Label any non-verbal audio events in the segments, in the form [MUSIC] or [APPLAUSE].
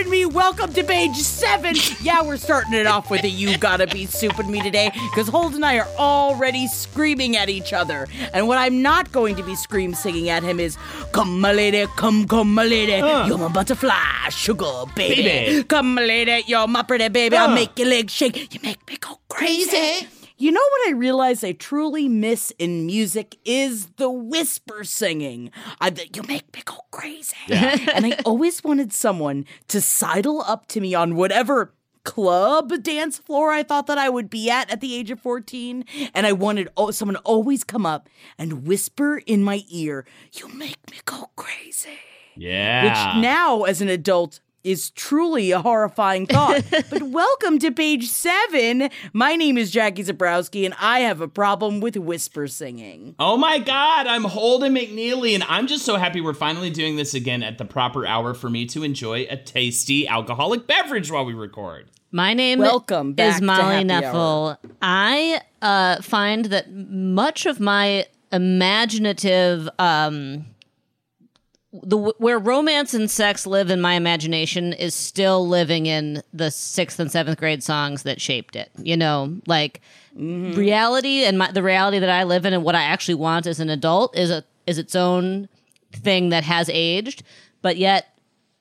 and me. Welcome to page seven. Yeah, we're starting it off with a you gotta be souping me today because Holt and I are already screaming at each other. And what I'm not going to be scream singing at him is Come, my lady, come, come, my lady. You're my butterfly, sugar baby. Baby. Come, my lady, you're my pretty baby. I'll Uh. make your legs shake. You make me go crazy. You know what I realize I truly miss in music is the whisper singing. I, you make me go crazy. and I always wanted someone to sidle up to me on whatever club dance floor I thought that I would be at at the age of 14. And I wanted oh, someone to always come up and whisper in my ear, You make me go crazy. Yeah. Which now, as an adult, is truly a horrifying thought. [LAUGHS] but welcome to page seven. My name is Jackie Zabrowski, and I have a problem with whisper singing. Oh my God, I'm Holden McNeely, and I'm just so happy we're finally doing this again at the proper hour for me to enjoy a tasty alcoholic beverage while we record. My name Welcome back is to Molly Happy Neffel. I uh, find that much of my imaginative, um, the where romance and sex live in my imagination is still living in the sixth and seventh grade songs that shaped it. You know, like reality and my, the reality that I live in and what I actually want as an adult is a is its own thing that has aged, but yet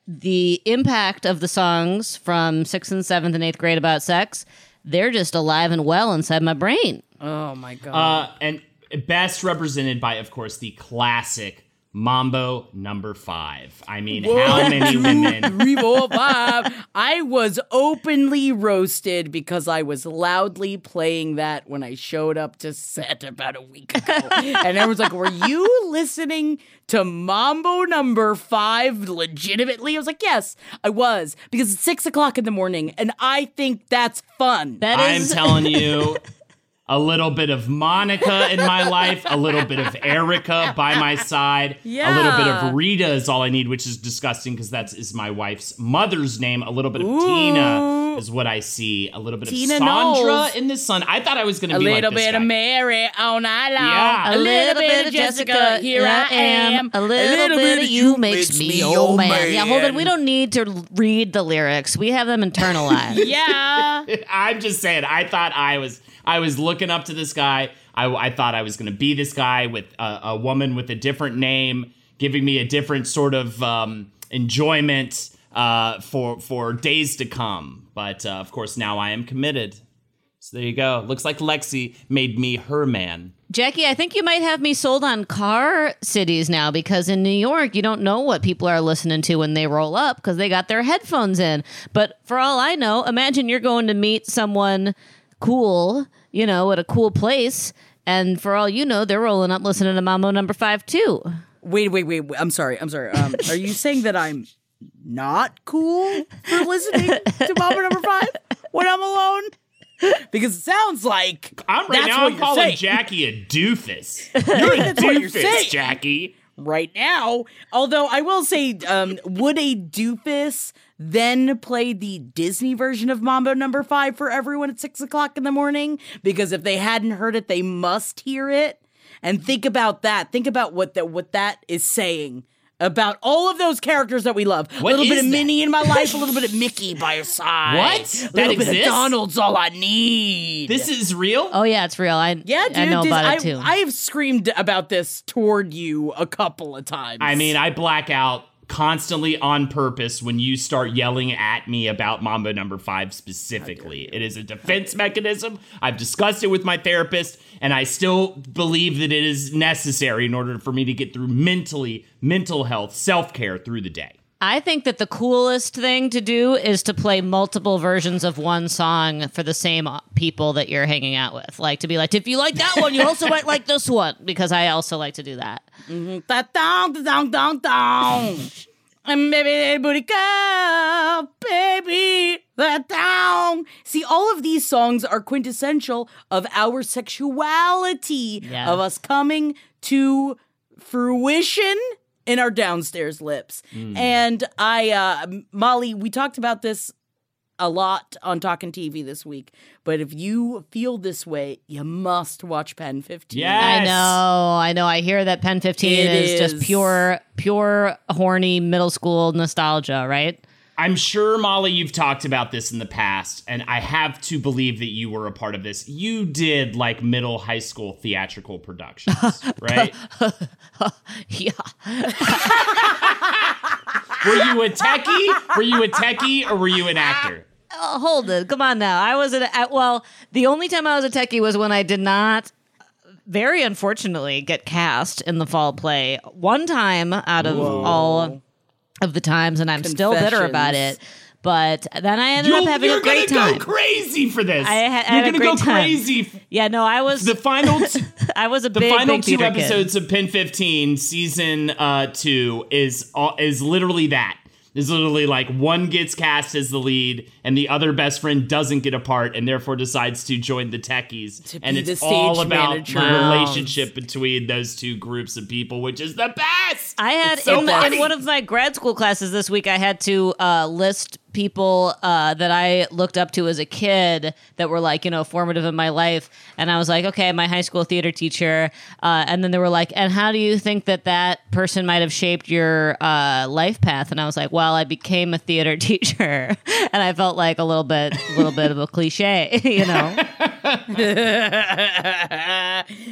the impact of the songs from sixth and seventh and eighth grade about sex, they're just alive and well inside my brain. Oh my God. Uh, and best represented by, of course, the classic Mambo number five. I mean, how many women? [LAUGHS] Three, four, five. I was openly roasted because I was loudly playing that when I showed up to set about a week ago. [LAUGHS] and everyone's like, Were you listening to Mambo number five legitimately? I was like, Yes, I was. Because it's six o'clock in the morning and I think that's fun. That I'm telling you, [LAUGHS] a little bit of Monica in my [LAUGHS] life, a little bit of Erica by my side, a little bit of Rita is all I need, which is disgusting because that's is my wife's mother's name. A little bit of Ooh. Tina is what I see. A little bit Tina of Sandra Knowles. in the sun. I thought I was going to a be little like this bit guy. of Mary all night long. Yeah. A little bit of Jessica. Here I am. A little, bit, of you makes me your oh, man. Yeah, hold on. We don't need to read the lyrics. We have them [LAUGHS] internalized. [LAUGHS] Yeah. I'm just saying. I thought I was. I was looking up to this guy. I, I thought I was going to be this guy with a, a woman with a different name, giving me a different sort of um, enjoyment uh, for for days to come. But uh, of course, now I am committed. So there you go. Looks like Lexi made me her man. Jackie, I think you might have me sold on car cities now because in New York, you don't know what people are listening to when they roll up because they got their headphones in. But for all I know, imagine you're going to meet someone cool, you know, at a cool place. And for all you know, they're rolling up listening to Mambo number five, too. Wait, wait, wait. wait. I'm sorry. I'm sorry. Um, [LAUGHS] are you saying that I'm not cool for listening to Mambo Number Five when I'm alone? Because it sounds like I'm right that's now. what I'm you're calling saying. Jackie a doofus. [LAUGHS] You're a That's you're doofus. Jackie. right now. Although I will say, um, would a doofus then play the Disney version of Mambo Number Five for everyone at six o'clock in the morning? Because if they hadn't heard it, they must hear it. And think about that. Think about what that what that is saying about all of those characters that we love. What a little bit of that? Minnie in my [LAUGHS] life, a little bit of Mickey by your side. What? A That little bit exists? of Donald's all I need. This is real. Oh, yeah, it's real. I, yeah, dude. I know this- about I, it, too. I have screamed about this toward you a couple of times. I mean, I black out constantly on purpose when you start yelling at me about Mambo number five specifically. It is a defense mechanism. I've discussed it with my therapist, and I still believe that it is necessary in order for me to get through mentally, mental health, self care through the day. I think that the coolest thing to do is to play multiple versions of one song for the same people that you're hanging out with. Like to be like, if you like that one, you also might like this one because I also like to do that. Mm-hmm. Da dong da dong dong dong. And baby, booty go, baby, that dong. See, all of these songs are quintessential of our sexuality, Yeah. of us coming to fruition in our downstairs lips. And I, uh, Molly, we talked about this a lot on Talking TV this week. But if you feel this way, you must watch Pen 15. Yeah. I know, I know. I hear that Pen 15 It is, is. just pure, pure horny middle school nostalgia, right? I'm sure, Molly, you've talked about this in the past, and I have to believe that you were a part of this. You did like middle high school theatrical productions, [LAUGHS] right? [LAUGHS] yeah. [LAUGHS] were you a techie? Were you a techie or were you an actor? Oh, hold it. Come on now. I was at, at well, the only time I was a techie was when I did not very unfortunately get cast in the fall play one time out of Whoa. all of the times and I'm still bitter about it. But then I ended You'll- up having you're a gonna go crazy for this. I ha- I you're had gonna great go time. crazy. yeah, no, I was The final, [LAUGHS] t- I was a the big final big two theater kid. episodes of Pen 15 season uh, two is all, is literally that. Is literally like one gets cast as the lead, and the other best friend doesn't get a part, and therefore decides to join the techies. To and it's all about manager. the relationship between those two groups of people, which is the best. I had so in, the- in one of my grad school classes this week. I had to uh, list people uh, that I looked up to as a kid that were like you know formative in my life, and I was like, okay, my high school theater teacher, uh, and then they were like, and how do you think that that person might have shaped your uh, life path? And I was like, well, I became a theater [LAUGHS] teacher, and I felt like a little bit, a little bit of a cliche, [LAUGHS] you know.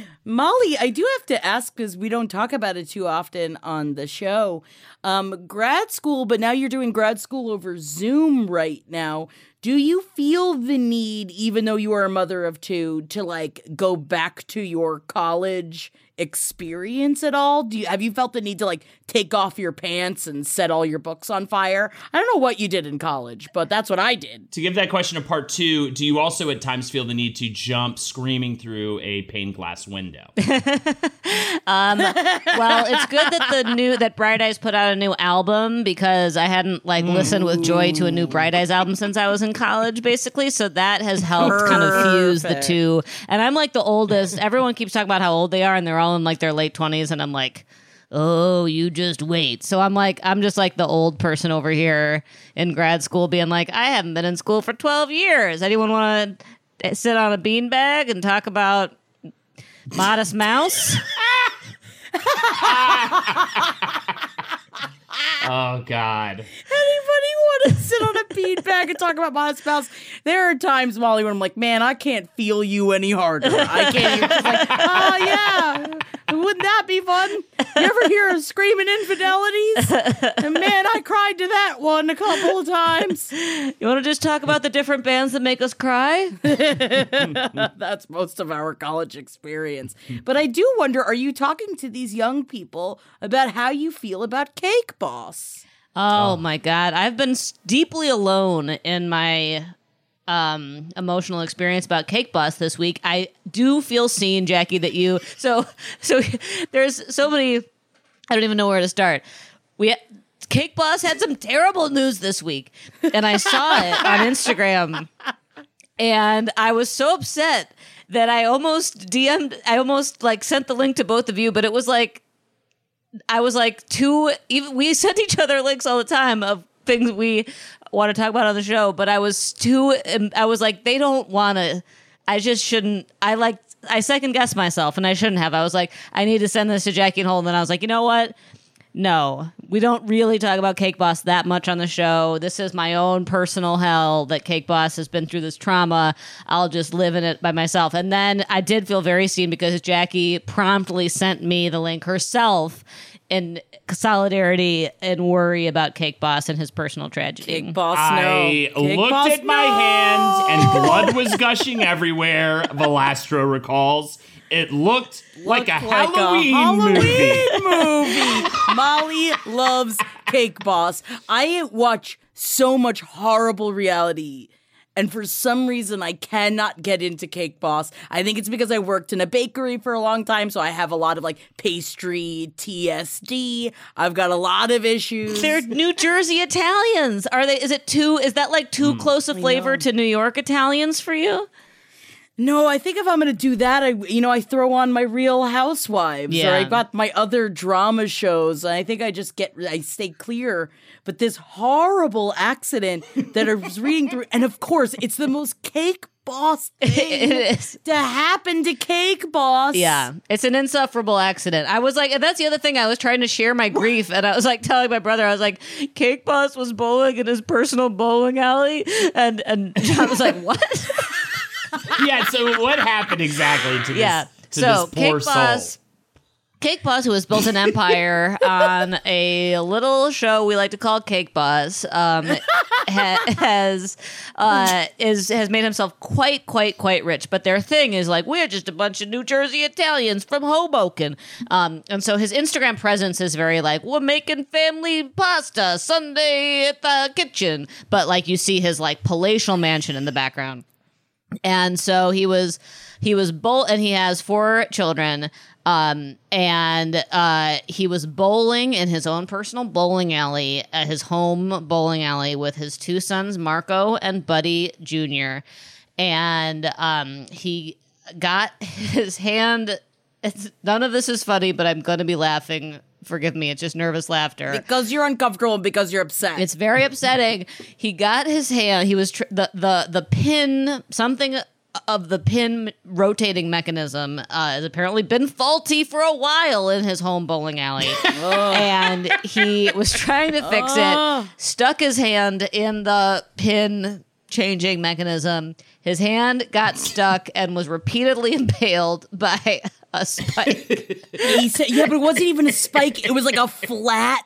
[LAUGHS] Molly, I do have to ask because we don't talk about it too often on the show. Um, grad school, but now you're doing grad school over Zoom right now. Do you feel the need, even though you are a mother of two, to like go back to your college experience at all? Do you have you felt the need to like take off your pants and set all your books on fire? I don't know what you did in college, but that's what I did. To give that question a part two, do you also at times feel the need to jump screaming through a pane glass window? [LAUGHS] Um, well, it's good that the new that Bright Eyes put out a new album because I hadn't like listened with joy to a new Bright Eyes album since I was in college, basically. So that has helped kind of fuse the two. And I'm like the oldest. Everyone keeps talking about how old they are, and they're all in like their late twenties, and I'm like. Oh, you just wait. So I'm like, I'm just like the old person over here in grad school being like, I haven't been in school for 12 years. Anyone want to eh, sit on a beanbag and talk about Modest Mouse? [LAUGHS] [LAUGHS] [LAUGHS] Uh, oh God. Anybody want to sit on a beanbag and talk about my spouse? There are times, Molly, when I'm like, man, I can't feel you any harder. I can't even. Just like, oh yeah, wouldn't that be fun? You ever hear of screaming infidelities? And man, I cried to that one a couple of times. You want to just talk about the different bands that make us cry? [LAUGHS] That's most of our college experience. But I do wonder, are you talking to these young people about how you feel about Cake Boss? Oh, my god, I've been deeply alone in my um emotional experience about Cake Boss this week. I do feel seen, Jackie, that you so [LAUGHS] so there's so many I don't even know where to start. We Cake Boss had some terrible news this week, and I saw it on Instagram, and I was so upset that I almost DM'd, I almost like sent the link to both of you, but it was like I was like too even we [LAUGHS] sent each other links all the time of things we want to talk about on the show, but I was too I was like they don't want to I just shouldn't I like I second guessed myself and I shouldn't have. I was like I need to send this to Jackie and Holden and I was like, "You know what? No, we don't really talk about Cake Boss that much on the show. This is my own personal hell that Cake Boss has been through this trauma. I'll just live in it by myself. And then I did feel very seen because Jackie promptly sent me the link herself in solidarity and worry about Cake Boss and his personal tragedy. Cake Boss, no. I Cake looked Boss, at my no. hand and [LAUGHS] blood was gushing everywhere, Valastro recalls. It looked like a like Halloween, Halloween movie. [LAUGHS] movie. Molly loves Cake Boss. I watch so much horrible reality. And for some reason, I cannot get into Cake Boss. I think it's because I worked in a bakery for a long time, so I have a lot of like pastry, TSD. I've got a lot of issues. They're New Jersey Italians. Are they? Is it too? Is that like too hmm. close a flavor to New York Italians for you? No, I think if I'm going to do that, I you know I throw on my Real Housewives or I got my other drama shows. And I think I just get I stay clear. But this horrible accident that I was reading through, and of course, it's the most cake boss [LAUGHS] thing is. to happen to Cake Boss. Yeah, it's an insufferable accident. I was like, and that's the other thing. I was trying to share my grief, and I was like telling my brother, I was like, Cake Boss was bowling in his personal bowling alley, and and [LAUGHS] John was like, what? [LAUGHS] [LAUGHS] yeah. So what happened exactly to this? yeah. To So this poor Cake Boss. soul. Cake Boss, who has built an empire [LAUGHS] on a little show we like to call Cake Boss, um, [LAUGHS] ha- has uh, is has made himself quite, quite, quite rich. But their thing is like we're just a bunch of New Jersey Italians from Hoboken, um, and so his Instagram presence is very like we're making family pasta Sunday at the kitchen. But like you see his like palatial mansion in the background and so he was he was bowl and he has four children um and uh he was bowling in his own personal bowling alley at his home bowling alley with his two sons marco and buddy junior. And um he got [LAUGHS] his hand it's none of this is funny but i'm gonna be laughing forgive me it's just nervous laughter Because you're uncomfortable because you're upset. it's very upsetting. [LAUGHS] He got his hand. He was tr- the the the pin something of the pin rotating mechanism uh, has apparently been faulty for a while in his home bowling alley, [LAUGHS] [LAUGHS] and he was trying to fix it. Stuck his hand in the pin changing mechanism. His hand got stuck and was repeatedly impaled by a spike. [LAUGHS] he said, yeah, but it wasn't even a spike. It was like a flat,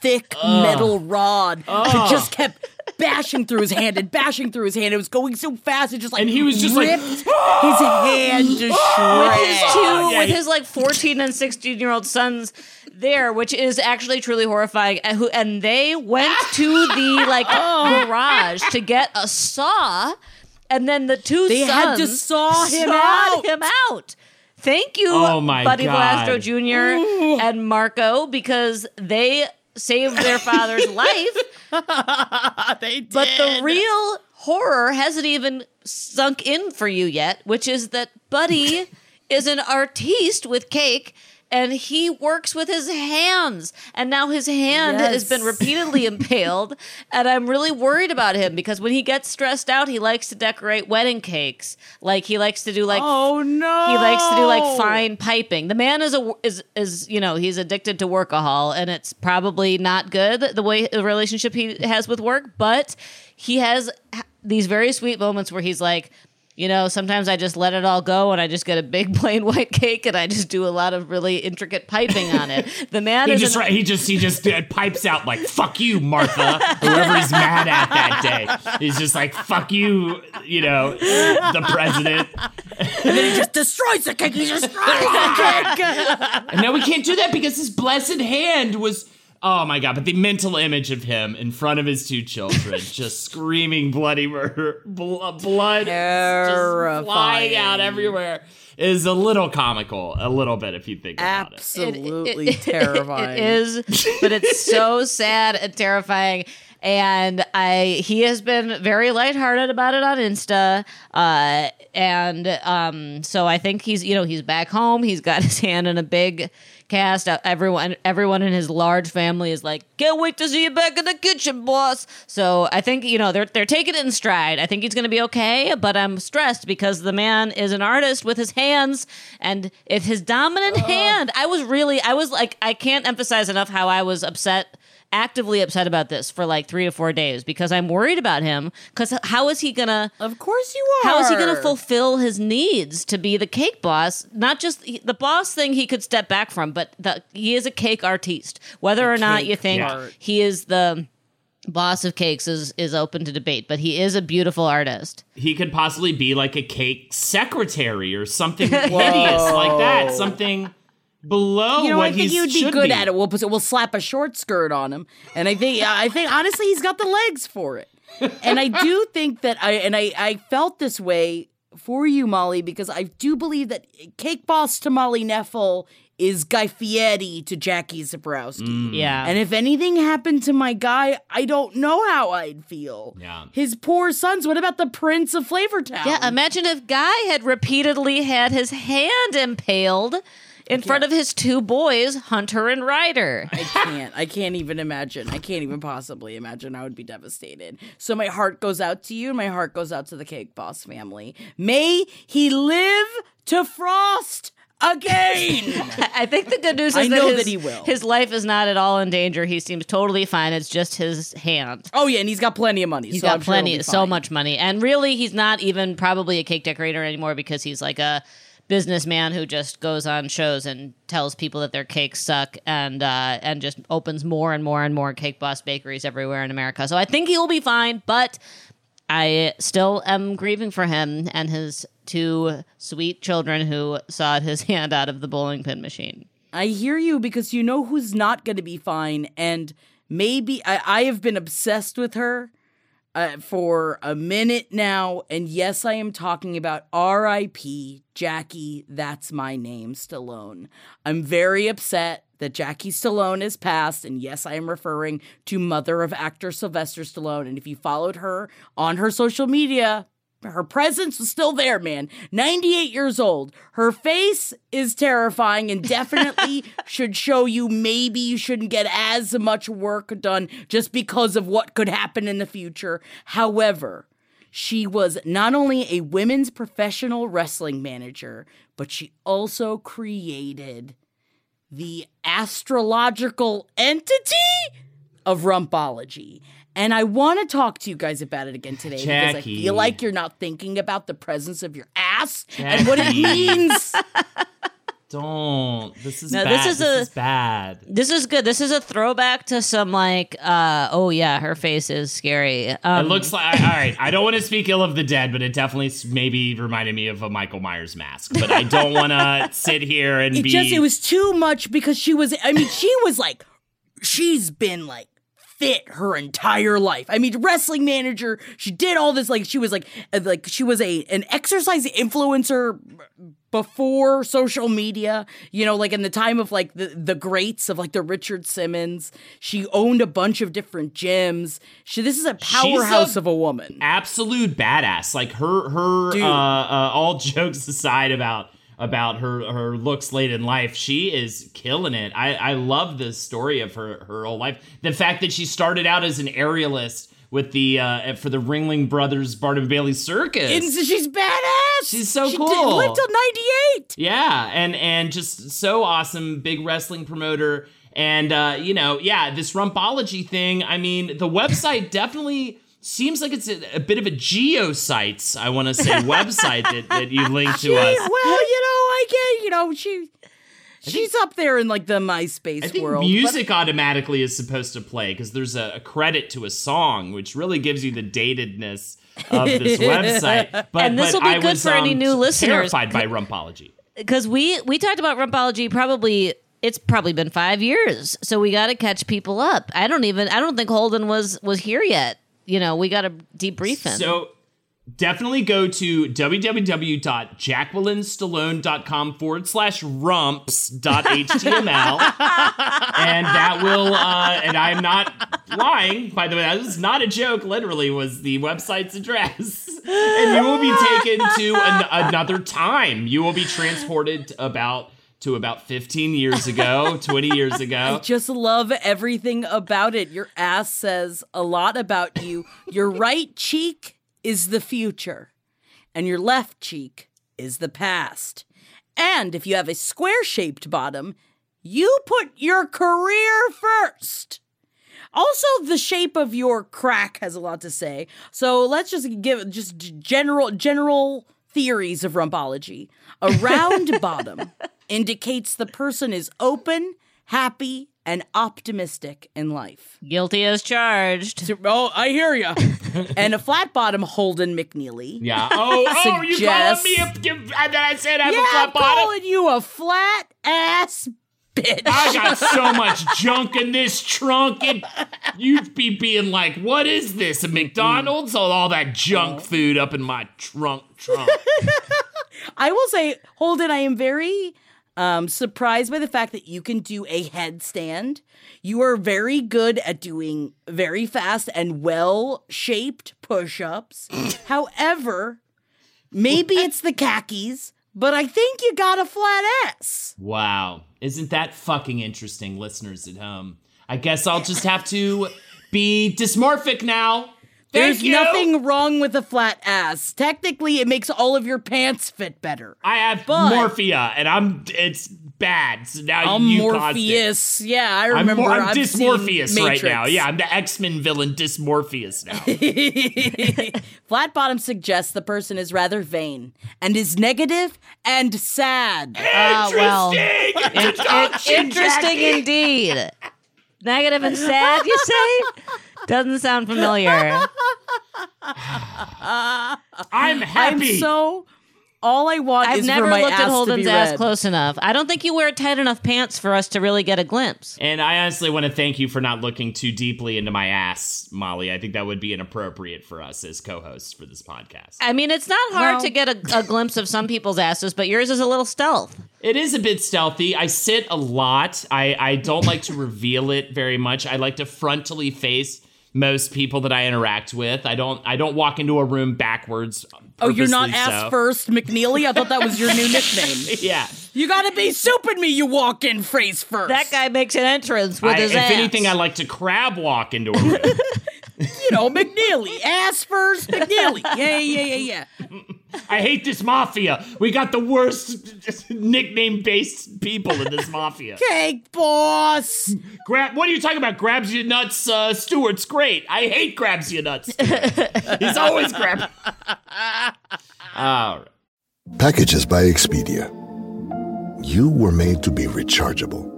thick metal rod that just kept bashing through his hand and bashing through his hand. It was going so fast, it just like And he was just like, ripped [GASPS] his hand to with his shreds. two yeah, with his like 14 and 16 year old sons there which is actually truly horrifying and who and they went to the [LAUGHS] like oh. garage to get a saw and then the two They had to saw him out. him out thank you Oh my buddy God. Valastro Jr. and Marco because they saved their father's [LAUGHS] life [LAUGHS] they did. but the real horror hasn't even sunk in for you yet, which is that Buddy [LAUGHS] is an artiste with cake and he works with his hands. And now his hand has been repeatedly [LAUGHS] impaled. And I'm really worried about him because when he gets stressed out, he likes to decorate wedding cakes. Like he likes to do like oh no, he likes to do like fine piping. The man is a is is you know he's addicted to workahol, and it's probably not good the way the relationship he has with work. But he has these very sweet moments where he's like. You know, sometimes I just let it all go and I just get a big [LAUGHS] plain white cake and I just do a lot of really intricate piping on it. [LAUGHS] The man He is just an- he just he just uh, pipes out like "fuck you, Martha," whoever he's mad at that day. He's just like "fuck you," you know, the president. and then he just destroys the cake. He destroys the cake. And now we can't do that because his blessed hand was. Oh my god! But the mental image of him in front of his two children, just [LAUGHS] screaming bloody murder, bl- blood just flying out everywhere, is a little comical. A little bit, if you think about it. Absolutely It- it- [LAUGHS] terrifying. It is, but it's so sad and terrifying. And I, he has been very lighthearted about it on Insta, uh, and um, so I think he's, you know, he's back home. He's got his hand in a big cast. Uh, Everyone, everyone in his large family is like, "Can't wait to see you back in the kitchen, boss." So I think you know they're they're taking it in stride. I think he's going to be okay, but I'm stressed because the man is an artist with his hands, and if his dominant hand, I was really, I was like, I can't emphasize enough how I was upset actively upset about this for like three or four days because I'm worried about him. Because how is he gonna? Of course you are. How is he going to fulfill his needs to be the cake boss? Not just he- the boss thing he could step back from, but the, he is a cake artiste. Whether or not you think art. he is the boss of cakes is is open to debate, but he is a beautiful artist. he could possibly be like a cake secretary or something [LAUGHS] hideous like that. Something below You know, what I think he he would be good be. at it. We'll we'll slap a short skirt on him, and I think I think honestly he's got the legs for it. And I do [LAUGHS] think that I and I I felt this way for you, Molly, because I do believe that Cake Boss to Molly Neffel is Guy Fieri to Jackie Zabrowski. Mm. Yeah, And if anything happened to my guy, I don't know how I'd feel. Yeah. His poor sons. What about the Prince of Flavortown? yeah. Imagine if Guy had repeatedly had his hand impaled in front of his two boys, Hunter and Ryder. I can't. I can't even imagine. I can't even possibly imagine. I would be devastated. So my heart goes out to you, my heart goes out to the Cake Boss family. May he live to frost again. [LAUGHS] I think the good news is I that, know his, that he will. his life is not at all in danger. He seems totally fine. It's just his hand. oh yeah, and he's got plenty of money. He's so got I'm plenty, be so much money, and really, he's not even probably a cake decorator anymore because he's like a businessman who just goes on shows and tells people that their cakes suck, and uh, and just opens more and more and more Cake Boss bakeries everywhere in America. So I think he will be fine, but I still am grieving for him and his two sweet children who sawed his [LAUGHS] hand out of the bowling pin machine. I hear you because you know who's not going to be fine, and maybe I, I have been obsessed with her uh, for a minute now, and yes, I am talking about R.I.P. Jackie. That's my name, Stallone. I'm very upset that Jackie Stallone is passed, and yes, I am referring to mother of actor Sylvester Stallone. And if you followed her on her social media, her presence was still there, man. 98 years old. Her face is terrifying and definitely [LAUGHS] should show you maybe you shouldn't get as much work done just because of what could happen in the future. However, she was not only a women's professional wrestling manager, but she also created the astrological entity of rumpology. And I want to talk to you guys about it again today because I feel like you're not thinking about the presence of your ass and what it means. [LAUGHS] Don't. This is No, bad. this is a- is bad. This is good. This is a throwback to some like, uh, oh yeah, her face is scary. It Um, looks like all right. I don't want to speak ill of the dead, but it definitely maybe reminded me of a Michael Myers mask. But I don't want to [LAUGHS] sit here and It be. just it was too much because she was I mean she was like she's been like fit her entire life. I mean wrestling manager, she did all this like she was like uh, like she was a an exercise influencer before social media, you know, like in the time of like the the greats of like the Richard Simmons. She owned a bunch of different gyms. She this is a powerhouse a- of a woman. absolute badass. Like her, her. Uh, uh, all [LAUGHS] jokes aside about about her her looks late in life, she is killing it. I I love the story of her her whole life. The fact that she started out as an aerialist with the uh for the Ringling Brothers Barnum Bailey Circus. And she's badass. She's so she cool. Did, lived till 98. Yeah, and and just so awesome, big wrestling promoter, and uh, you know, yeah, this rumpology thing. I mean, the website [LAUGHS] definitely seems like it's a, a bit of a GeoCities. I want to say [LAUGHS] website that, that you linked to She- us. Well, you know, I get, you know, she she's up there in like the MySpace I think world. but- music automatically is supposed to play because there's a, a credit to a song, which really gives you the datedness of this [LAUGHS] website. But, And this but will be I good was, for any um, new listeners. Terrified by rumpology. because we we talked about rumpology probably it's probably been five years so we got to catch people up i don't even i don't think holden was was here yet you know we got to debrief him So definitely go to www.jacquelinestallone.com forward slash rumps.html. [LAUGHS] and that will, uh, and I'm not lying, by the way, that is not a joke, literally was the website's address. and you will be taken to an, another time. You will be transported about to about 15 years ago, [LAUGHS] 20 years ago. I just love everything about it. Your ass says a lot about you. Your right cheek is the future, and your left cheek is the past. And if you have a square shaped bottom, you put your career first. Also, the shape of your crack has a lot to say. So let's just give just general general theories of rumpology. A round [LAUGHS] bottom indicates the person is open, happy, and optimistic in life. guilty as charged Oh, I hear you. [LAUGHS] and a flat bottom, Holden McNeely. Yeah. Oh, oh, you calling me a, you, and then I said I have Yeah, a flat I'm bottom? calling you a flat ass bitch. I got [LAUGHS] so much junk in this trunk. And you'd be being like, what is this? A McDonald's? All, all that junk food up in my trunk trunk. [LAUGHS] I will say, Holden, I am very um, surprised by the fact that you can do a headstand. You are very good at doing very fast and well shaped push ups. [LAUGHS] However, maybe it's the khakis, but I think you got a flat ass. Wow. Isn't that fucking interesting, listeners at home? I guess I'll just have to be dysmorphic now. Thank There's you. nothing wrong with a flat ass. Technically, it makes all of your pants fit better. I have But- morphia, and I'm it's bad. So now I'm you caused it. Morpheus. Yeah, I remember. I'm I've dysmorpheus right now. Yeah, I'm the X Men villain Dismorpheus now. [LAUGHS] Flat bottom suggests the person is rather vain and is negative and sad. [LAUGHS] Ah, well. Interesting. In- Introduction, interesting Jackie. indeed. Negative and sad, you say? [LAUGHS] Doesn't sound familiar. I'm happy. I'm so. All I want I've is never for my looked ass at to Holden's be ass red. close enough. I don't think you wear tight enough pants for us to really get a glimpse. and I honestly want to thank you for not looking too deeply into my ass, Molly. I think that would be inappropriate for us as co-hosts for this podcast. I mean, it's not hard Well- to get a, a glimpse of some people's asses, but yours is a little stealth. It is a bit stealthy. I sit a lot. I, I don't like to reveal it very much. I like to frontally face most people that I interact with. I don't I don't walk into a room backwards. Oh, you're not purposely ass first, McNeely. I thought that was your new [LAUGHS] nickname. Yeah. You gotta be soup me. You walk in face first. That guy makes an entrance with I- his if ass. anything, I like to crab walk into a room. [LAUGHS] you know, McNeely. Ass first, McNeely. Yeah, yeah, yeah, yeah. I hate this mafia. We got the worst nickname based people in this mafia. [LAUGHS] Cake boss. Grab. What are you talking about? Grabs you nuts. Uh, Stewart's great. I hate grabs you nuts. [LAUGHS] He's always grabbing. All right. Packages by Expedia. You were made to be rechargeable.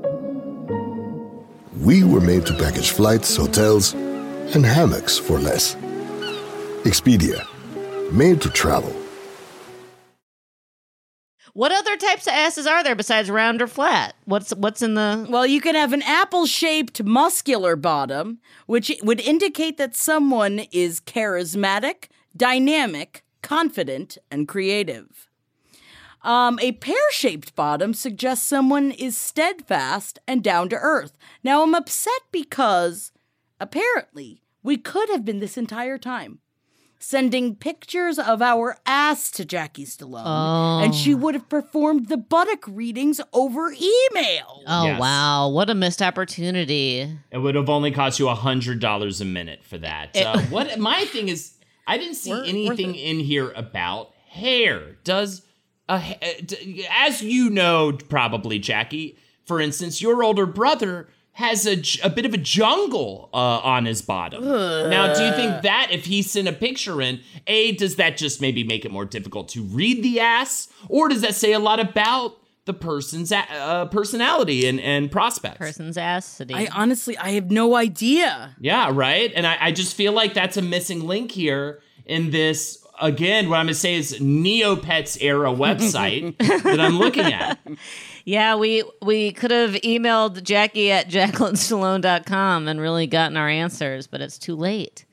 We were made to package flights, hotels, and hammocks for less. Expedia. Made to travel. What other types of asses are there besides round or flat? What's what's in the Well, you can have an apple-shaped muscular bottom, which would indicate that someone is charismatic, dynamic, confident, and creative. Um, a pear-shaped bottom suggests someone is steadfast and down to earth. Now, I'm upset because apparently we could have been this entire time sending pictures of our ass to Jackie Stallone, and she would have performed the buttock readings over email. Oh Yes. wow, what a missed opportunity. It would have only cost you a hundred dollars a minute for that. Uh, [LAUGHS] what my thing is, I didn't see Worth- worth anything it. in here about hair. Does uh, as you know probably, Jackie, for instance, your older brother has a, a bit of a jungle uh, on his bottom. Now, do you think that if he sent a picture in, a does that just maybe make it more difficult to read the ass, or does that say a lot about the person's a- uh, personality and and prospects? Person's ass. I honestly, I have no idea. Yeah, right. And I, I just feel like that's a missing link here in this. Again, what I'm gonna say is Neopets era [LAUGHS] website that I'm looking at. [LAUGHS] Yeah, we we could have emailed Jackie at [LAUGHS] jacquelinestallone.com and really gotten our answers, but it's too late.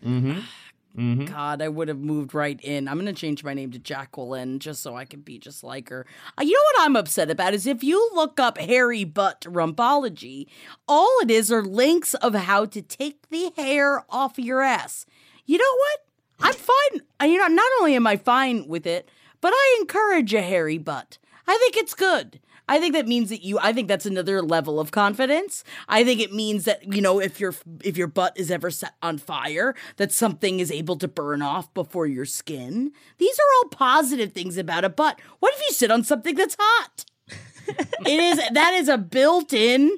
God, I would have moved right in. I'm going to change my name to Jacqueline just so I can be just like her. Uh, you know what I'm upset about is if you look up hairy butt rumpology, all it is are links of how to take the hair off your ass. You know what? I'm fine. You know, not only am I fine with it, but I encourage a hairy butt. I think it's good. I think that means that you I think that's another level of confidence. I think it means that you know if your if your butt is ever set on fire, that something is able to burn off before your skin. These are all positive things about a butt. What if you sit on something that's hot? it is [LAUGHS] that is a built-in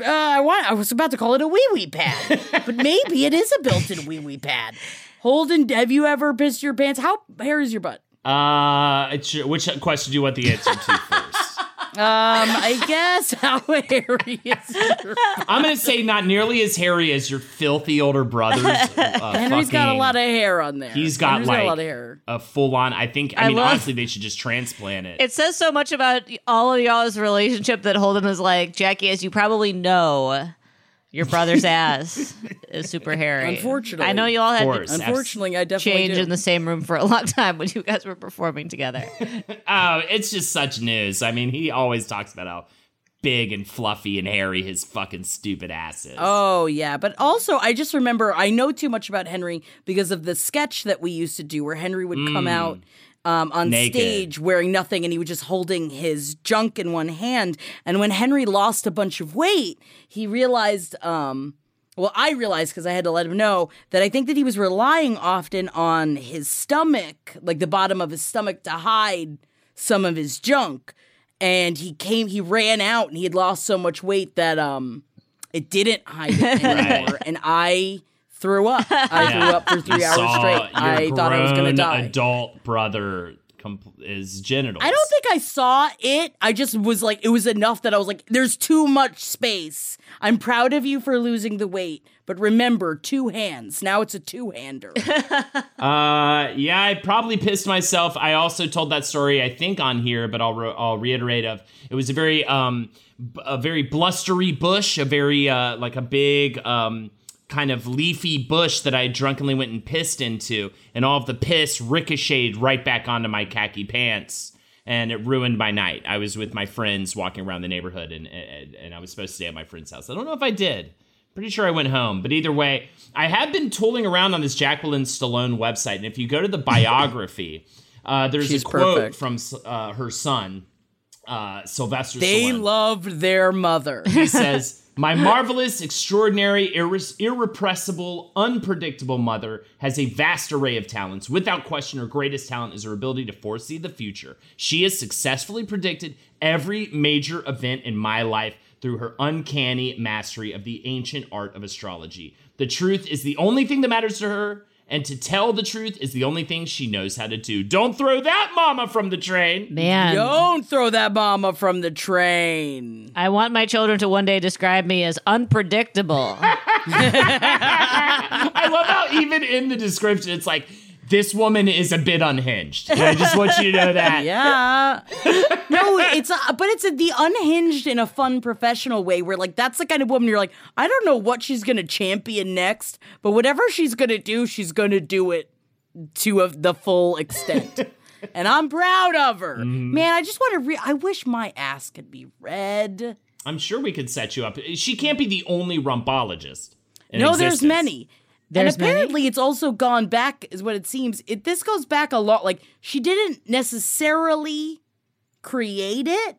uh, I want. I was about to call it a wee wee pad, but maybe it is a built-in wee wee pad. Holden, have you ever pissed your pants? How hairy is your butt? Uh, which question do you want the answer to [LAUGHS] first? Um, I guess how hairy is your [LAUGHS] I'm gonna say not nearly as hairy as your filthy older brother's. Uh, [LAUGHS] Henry's got a lot of hair on there. He's got Henry's like got a lot of hair. a full on. I think. I, I mean, love- honestly, they should just transplant it. It says so much about all of y'all's relationship that Holden is like, Jackie, as you probably know, your brother's ass is super hairy. Unfortunately. I know you all had course. to Unfortunately, I definitely change do. in the same room for a long time when you guys were performing together. [LAUGHS] Oh, it's just such news. I mean, he always talks about how big and fluffy and hairy his fucking stupid ass is. Oh yeah, but also I just remember I know too much about Henry because of the sketch that we used to do where Henry would come mm. out um, on Naked. stage wearing nothing and he was just holding his junk in one hand. And when Henry lost a bunch of weight, he realized, um, well, I realized because I had to let him know that I think that he was relying often on his stomach, like the bottom of his stomach, to hide some of his junk. And he came, he ran out and he had lost so much weight that um, it didn't hide it [LAUGHS] anymore. And I threw up. I [LAUGHS] threw up for three You hours straight. I thought I was going to die. Adult brother is genitals. I don't think I saw it. I just was like, it was enough that I was like, there's too much space. I'm proud of you for losing the weight, but remember, two hands. Now it's a two hander. [LAUGHS] Uh, yeah, I probably pissed myself. I also told that story, I think, on here, but I'll re- I'll reiterate. Of it was a very um a very blustery bush, a very uh like a big um kind of leafy bush that I drunkenly went and pissed into, and all of the piss ricocheted right back onto my khaki pants. And it ruined my night. I was with my friends walking around the neighborhood, and, and and I was supposed to stay at my friend's house. I don't know if I did. Pretty sure I went home, but either way, I have been tooling around on this Jacqueline Stallone website, and if you go to the [LAUGHS] biography, uh, there's She's a quote perfect. from uh, her son, uh, Sylvester they Stallone. loved their mother. he says, [LAUGHS] "My marvelous, extraordinary, irre- irrepressible, unpredictable mother has a vast array of talents. Without question, her greatest talent is her ability to foresee the future. She has successfully predicted every major event in my life." Through her uncanny mastery of the ancient art of astrology. The truth is the only thing that matters to her, and to tell the truth is the only thing she knows how to do. Don't throw that mama from the train. Man. Don't throw that mama from the train. I want my children to one day describe me as unpredictable. [LAUGHS] I love how even in the description it's like this woman is a bit unhinged. And I just want you to know that. [LAUGHS] Yeah. no, it's a, but it's a, the unhinged in a fun professional way where like that's the kind of woman you're like, I don't know what she's going to champion next, but whatever she's going to do, she's going to do it to a, the full extent. [LAUGHS] and I'm proud of her. Mm-hmm. Man, I just want to re- I wish my ass could be red. I'm sure we could set you up. She can't be the only rumpologist. no, there's many. There's and apparently it's also gone back is what it seems. It this goes back a lot like she didn't necessarily create it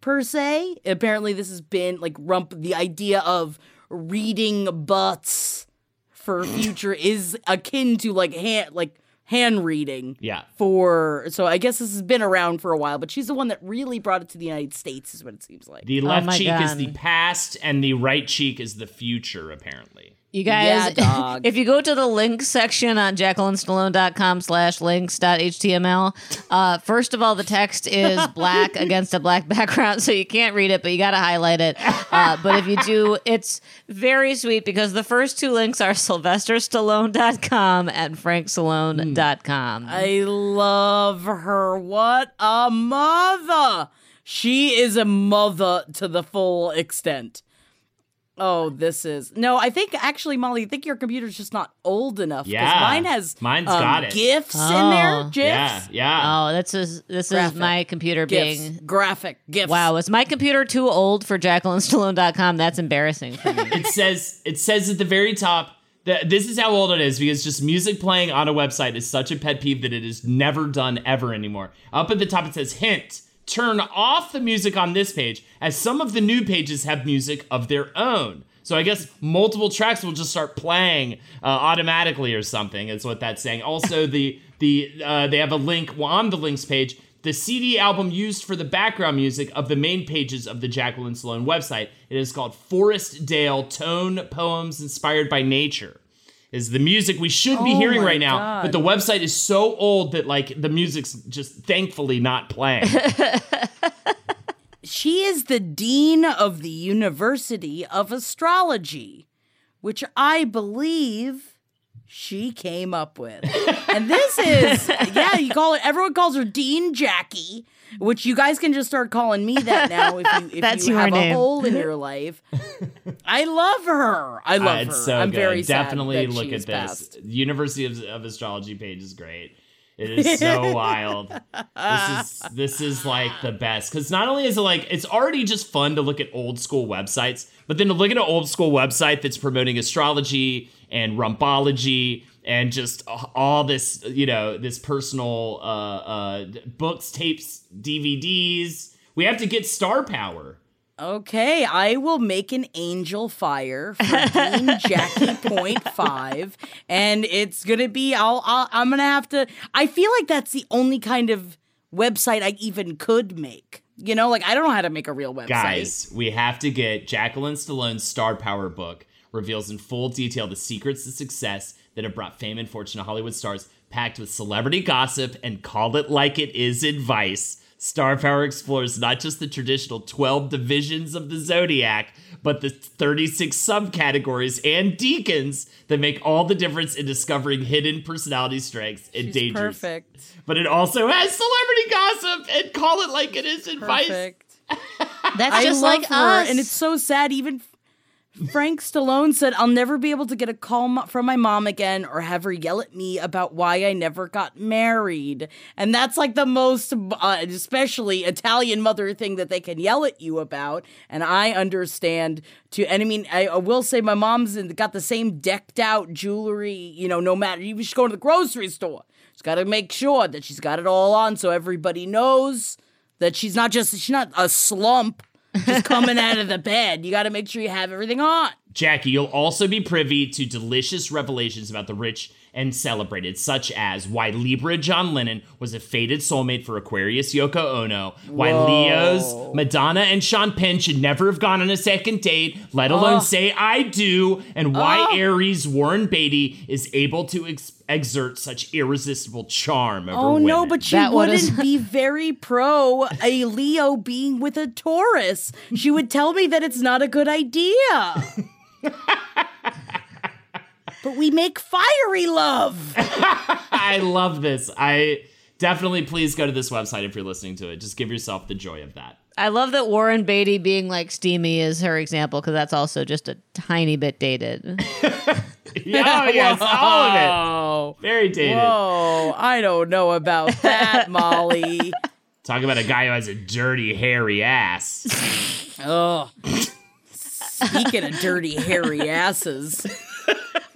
per se. Apparently this has been like rump the idea of reading butts for [CLEARS THROAT] future is akin to like hand like hand reading Yeah. for so I guess this has been around for a while, but she's the one that really brought it to the United States is what it seems like. The oh left Oh my cheek is the past and the right cheek is the future, apparently. You guys, [LAUGHS] Yeah, if you go to the links section on jacquelinestallone.com slash links.html, uh, first of all, the text is [LAUGHS] black against a black background, [LAUGHS] so you can't read it, but you got to highlight it. Uh, but if you do, it's very sweet because the first two links are sylvesterstallone.com and frankstallone.com. I love her. What a mother! She is a mother to the full extent. Oh, this is no. I think actually, Molly, I think your computer's just not old enough. Yeah. mine has Mine's um, got it. gifs in Oh. there. GIFs, Yeah, yeah. Oh, this is this Graphic. is my computer gifs, being. graphic gifs. Wow, is my computer too old for jacquelinestallone.com? That's embarrassing for me. [LAUGHS] it says it says at the very top that this is how old it is because just music playing on a website is such a pet peeve that it is never done ever anymore. Up at the top it says hint turn off the music on this page as some of the new pages have music of their own. So I guess multiple tracks will just start playing uh, automatically or something. Is what that's saying. Also, the the uh, they have a link on the links page the CD album used for the background music of the main pages of the Jacqueline Stallone website. It is called Forest Dale Tone Poems Inspired by Nature. Is the music we should be Oh hearing my right now, God. but the website is so old that like the music's just thankfully not playing. [LAUGHS] She is the dean of the University of Astrology, which I believe she came up with. and this is, [LAUGHS] yeah, you call it, everyone calls her Dean Jackie, which you guys can just start calling me that now if you, [LAUGHS] if That's you your have name. a hole in your life. I love her. I Uh, love her. so I'm good. very sad Definitely that look she at is this. passed. University of, of Astrology page is great. It is so [LAUGHS] wild. This is this is like the best because not only is it like it's already just fun to look at old school websites, but then to look at an old school website that's promoting astrology and rumpology and just all this, you know, this personal uh, uh, books, tapes, DVDs. We have to get star power. Okay, I will make an Angelfire for Dean [LAUGHS] Jackie Point Five, and it's gonna be. I'll, I'll. I'm gonna have to. I feel like that's the only kind of website I even could make. You know, like I don't know how to make a real website. Guys, we have to get Jacqueline Stallone's Star Power book reveals in full detail the secrets to success that have brought fame and fortune to Hollywood stars, packed with celebrity gossip and call it like it is advice. Star Power explores not just the traditional 12 divisions of the zodiac, but the 36 subcategories and decans that make all the difference in discovering hidden personality strengths and She's dangers. Perfect. But it also has celebrity gossip and call it like it is advice. Perfect. [LAUGHS] That's I just love like her, us. and it's so sad. Even Frank Stallone said, "I'll never be able to get a call from my mom again, or have her yell at me about why I never got married." And that's like the most, uh, especially Italian mother thing that they can yell at you about. And I understand to, and I mean, I, I will say my mom's in- got the same decked out jewelry. You know, no matter you should go to the grocery store. She's got to make sure that she's got it all on, so everybody knows that she's not just she's not a slump just coming out of the bed. You got to make sure you have everything on. Jackie, you'll also be privy to delicious revelations about the rich and celebrated, such as why Libra John Lennon was a fated soulmate for Aquarius Yoko Ono, why Leo's Madonna and Sean Penn should never have gone on a second date, let alone say I do, and why Aries Warren Beatty is able to ex- exert such irresistible charm over Oh no, but she That wouldn't be very pro a Leo being with a Taurus. She would tell me that it's not a good idea. [LAUGHS] but we make fiery love. [LAUGHS] I love this. I definitely please go to this website if you're listening to it. Just give yourself the joy of that. I love that Warren Beatty being like steamy is her example because that's also just a tiny bit dated. [LAUGHS] [LAUGHS] Yeah, oh, yes, all of it. Very dated. oh, I don't know about that, Molly. Talk about a guy who has a dirty, hairy ass. Oh. Speaking of dirty, hairy asses.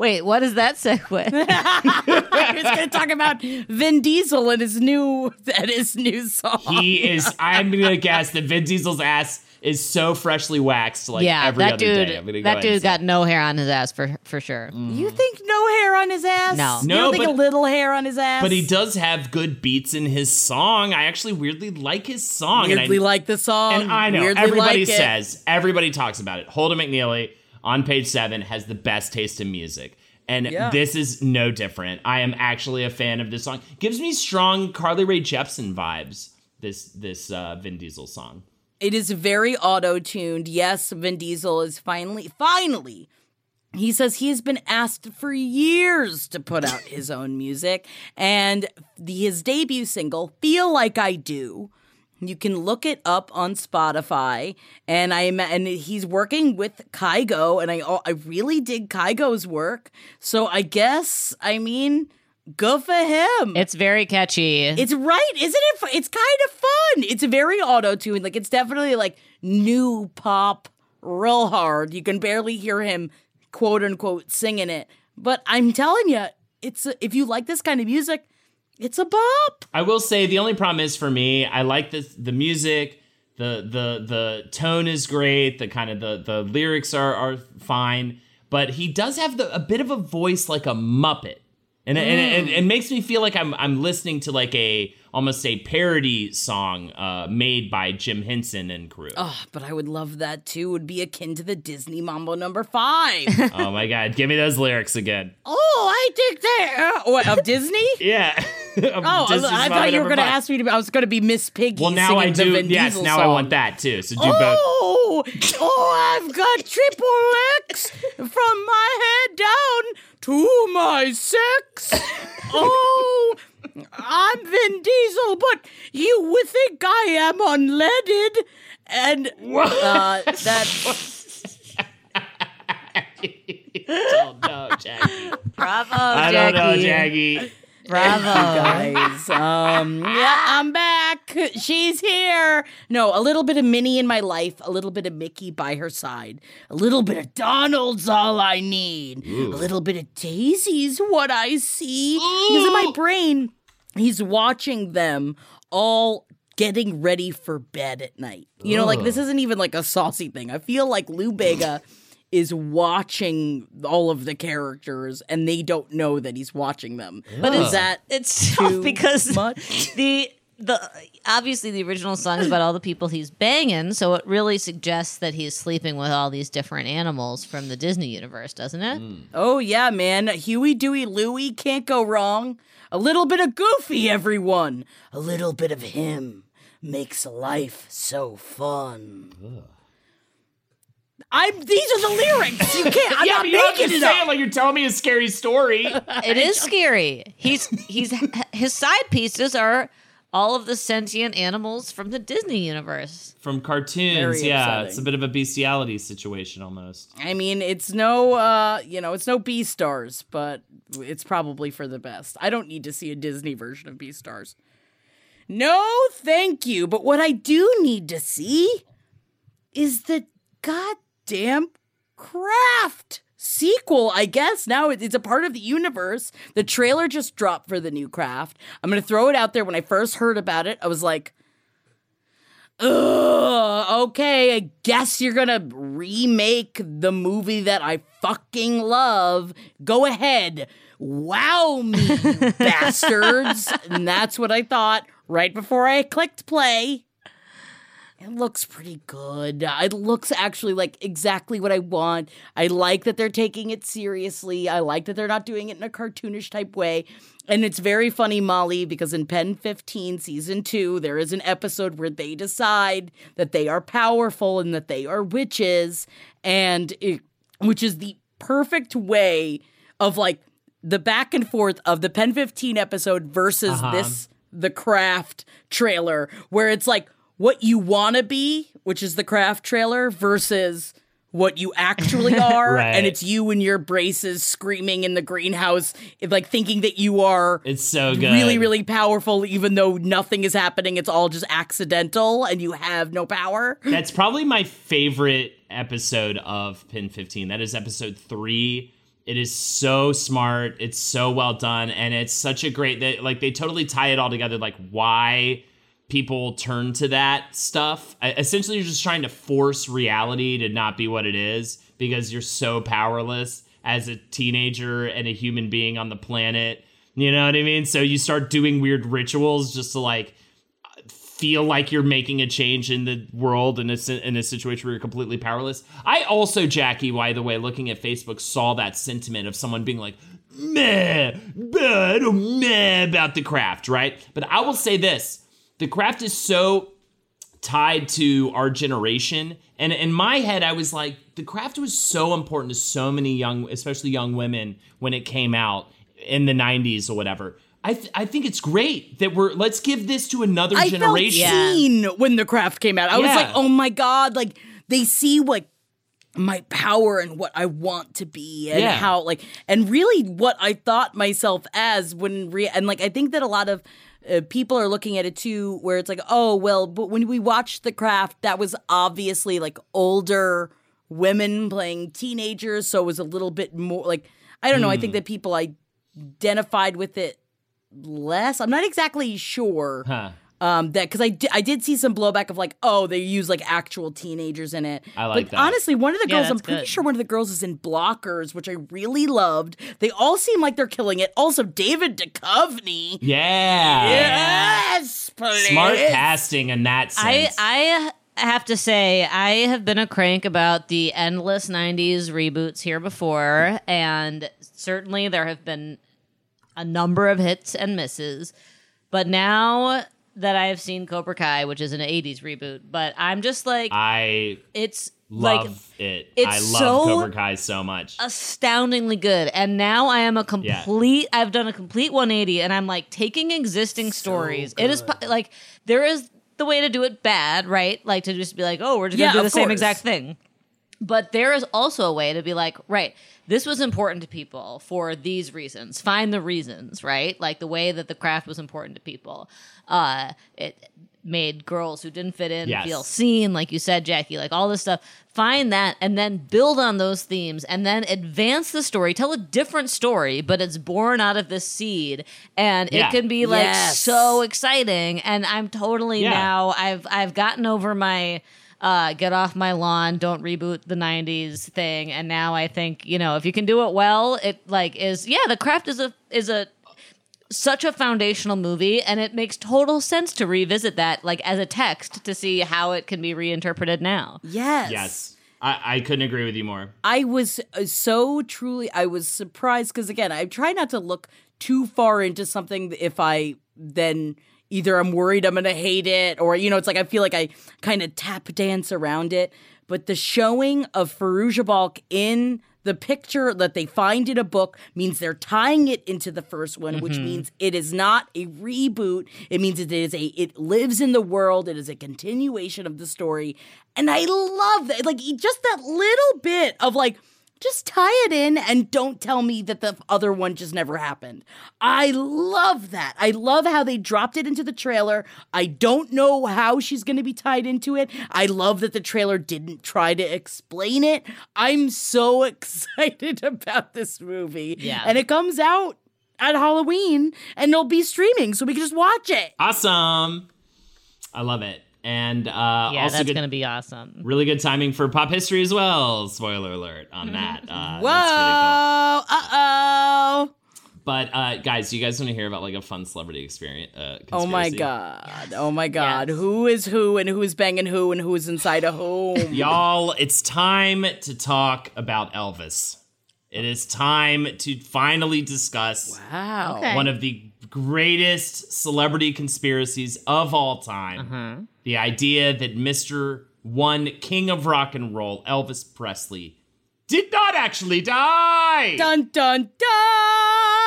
Wait, what is that segue? [LAUGHS] [LAUGHS] I was going to talk about Vin Diesel and his new and his new song. He is. I'm gonna guess that Vin Diesel's ass is so freshly waxed, like yeah, every that other dude. day. I'm that dude say. got no hair on his ass for for sure. Mm. You think no hair on his ass? No. You No, don't think but- a little hair on his ass? But he does have good beats in his song. I actually weirdly like his song. weirdly and I, like the song. and I know weirdly everybody like it. says, everybody talks about it. Holden McNeely on page seven has the best taste in music. And Yeah. this is no different. I am actually a fan of this song. Gives me strong Carly Rae Jepsen vibes. This this uh, Vin Diesel song. It is very auto-tuned. Yes, Vin Diesel is finally, finally. He says he has been asked for years to put out his own music, and the, his debut single, "Feel Like I Do," you can look it up on Spotify. And I am, and he's working with Kygo, and I oh, I really dig Kygo's work. So I guess, I mean, good for him. It's very catchy. It's right, isn't it? It's kind of fun. It's very auto tuned. Like it's definitely like new pop, real hard. You can barely hear him, quote unquote, singing it. But I'm telling you, it's if you like this kind of music, it's a bop. I will say the only problem is for me, I like the the music, the the the tone is great, the kind of the the lyrics are are fine, but he does have the, a bit of a voice like a muppet. And, it and it, it makes me feel like I'm I'm listening to like a almost a parody song uh, made by Jim Henson and crew. Oh. Oh, but I would love that too. It would be akin to the Disney Mambo number five. [LAUGHS] Oh my god, give me those lyrics again. oh, I think that uh, what, of Disney. [LAUGHS] Yeah. [LAUGHS] Oh, I thought you were going to ask me to. I was going to be Miss Piggy. Well, now singing I do. Yes, Diesel now I want that too. So do both. Oh, oh, I've got triple X from my head down to my sex. Oh, I'm Vin Diesel, but you would think I am unleaded. And uh, that [LAUGHS] oh no, Jackie. Bravo, I Jackie. don't know, Jackie. Bravo. guys. Um, yeah, I'm back. She's here. No, a little bit of Minnie in my life, a little bit of Mickey by her side, a little bit of Donald's all I need, a little bit of Daisy's what I see. Because in my brain, he's watching them all getting ready for bed at night. You know, like this isn't even like a saucy thing. I feel like Lou Bega is watching all of the characters and they don't know that he's watching them. But is that It's too tough because [LAUGHS] much? the the obviously the original song is about all the people he's banging, so it really suggests that he's sleeping with all these different animals from the Disney universe, doesn't it? Hmm. Oh yeah, man. Huey, Dewey, Louie can't go wrong. A little bit of Goofy, everyone. A little bit of him makes life so fun. I'm. These are the lyrics. You can't. I'm yeah, not but you don't have making to it say up. it like you're telling me a scary story. [LAUGHS] It is scary. He's he's his side pieces are all of the sentient animals from the Disney universe. From cartoons, Very yeah, upsetting. it's a bit of a bestiality situation almost. I mean, it's no, uh, you know, it's no Beastars, but it's probably for the best. I don't need to see a Disney version of Beastars. No, thank you. But what I do need to see is the goddamn craft sequel, I guess. Now it's a part of the universe. The trailer just dropped for the new craft. I'm going to throw it out there. When I first heard about it, I was like, Ugh, okay, I guess you're gonna remake the movie that I fucking love. Go ahead. Wow me, [LAUGHS] bastards. And that's what I thought right before I clicked play. It looks pretty good. It looks actually like exactly what I want. I like that they're taking it seriously. I like that they're not doing it in a cartoonish type way. And it's very funny, Molly, because in Pen 15, season two, there is an episode where they decide that they are powerful and that they are witches. And it, which is the perfect way of like the back and forth of the Pen 15 episode versus uh-huh. this, the craft trailer, where it's like, what you want to be, which is the craft trailer, versus what you actually [LAUGHS] are. Right. And it's you in your braces screaming in the greenhouse, like thinking that you are It's so good. really, really powerful, even though nothing is happening. It's all just accidental and you have no power. [LAUGHS] That's probably my favorite episode of Pen 15. That is episode three. It is so smart. It's so well done. And it's such a great that like they totally tie it all together, like why people turn to that stuff. Essentially, you're just trying to force reality to not be what it is because you're so powerless as a teenager and a human being on the planet. You know what I mean? So you start doing weird rituals just to like feel like you're making a change in the world in a, in a situation where you're completely powerless. I also, Jackie, by the way, looking at Facebook, saw that sentiment of someone being like, meh, don't meh about the craft, right? But I will say this the craft is so tied to our generation. And in my head, I was like, the craft was so important to so many young, especially young women when it came out in the 90s or whatever. I, th- I think it's great that we're let's give this to another I felt generation. seen when the craft came out. I was like, oh my God, like they see what my power and what I want to be and Yeah. how like and really what I thought myself as when re- and like I think that a lot of uh, people are looking at it too where it's like oh well but when we watched the craft that was obviously like older women playing teenagers so it was a little bit more like I don't know I Hmm. think that people identified with it less I'm not exactly sure Huh. Um that because I, di- I did see some blowback of like oh they use like actual teenagers in it I like but that. honestly one of the Yeah, girls i'm pretty good. sure one of the girls is in blockers which i really loved they all seem like they're killing it also david Duchovny. Yeah. yes please. Smart casting in that sense. I sense. I have to say I have been a crank about the endless 90s reboots here before and certainly there have been a number of hits and misses. But now that I've seen Cobra Kai, which is an 80s reboot, but I'm just like I it's love like it. it's I love so- Cobra Kai so much. astoundingly good. And now I am a complete I've done a complete 180 and I'm like taking existing stories. It is like there is the way to do it bad, right? Like to just be like, "Oh, we're just going Yeah, to do the of same exact thing." But there is also a way to be like, right, this was important to people for these reasons. Find the reasons, right? Like the way that the craft was important to people. Uh, it made girls who didn't fit in Yes. feel seen, like you said, Jackie, like all this stuff. Find that and then build on those themes and then advance the story. Tell a different story, but it's born out of this seed. And Yeah. it can be like Yes. so exciting. And I'm totally Yeah. now I've I've gotten over my uh, get off my lawn, don't reboot the '90s thing, and now I think you know if you can do it well, it like is yeah, The Craft is a is a such a foundational movie, and it makes total sense to revisit that like as a text to see how it can be reinterpreted now. Yes. Yes. I, I couldn't agree with you more. I was uh, so truly, I was surprised because again, I try not to look too far into something if I then either I'm worried I'm going to hate it or, you know, it's like I feel like I kind of tap dance around it. But the showing of Fairuza Balk in the picture that they find in a book means they're tying it into the first one, which mm-hmm. means it is not a reboot. It means it is a it lives in the world. It is a continuation of the story, and I love that. Like just that little bit of like. Just tie it in and don't tell me that the other one just never happened. I love that. I love how they dropped it into the trailer. I don't know how she's going to be tied into it. I love that the trailer didn't try to explain it. I'm so [LAUGHS] excited about this movie. Yeah. And it comes out at Halloween and it'll be streaming so we can just watch it. Awesome. I love it. And uh, Yeah, also that's good, gonna be awesome. really good timing for pop history as well. Spoiler alert on [LAUGHS] that. Uh, Whoa. Cool. Uh oh. But uh, guys, do you guys want to hear about like a fun celebrity experience? Uh, Oh my conspiracy? god. Oh my god. Yes. Who is who and who's banging who and who's inside of whom? [LAUGHS] Y'all, it's time to talk about Elvis. It is time to finally discuss Wow. Okay. one of the greatest celebrity conspiracies of all time. Mm-hmm. The idea that Mr. One King of Rock and Roll, Elvis Presley, did not actually die. Dun dun dun!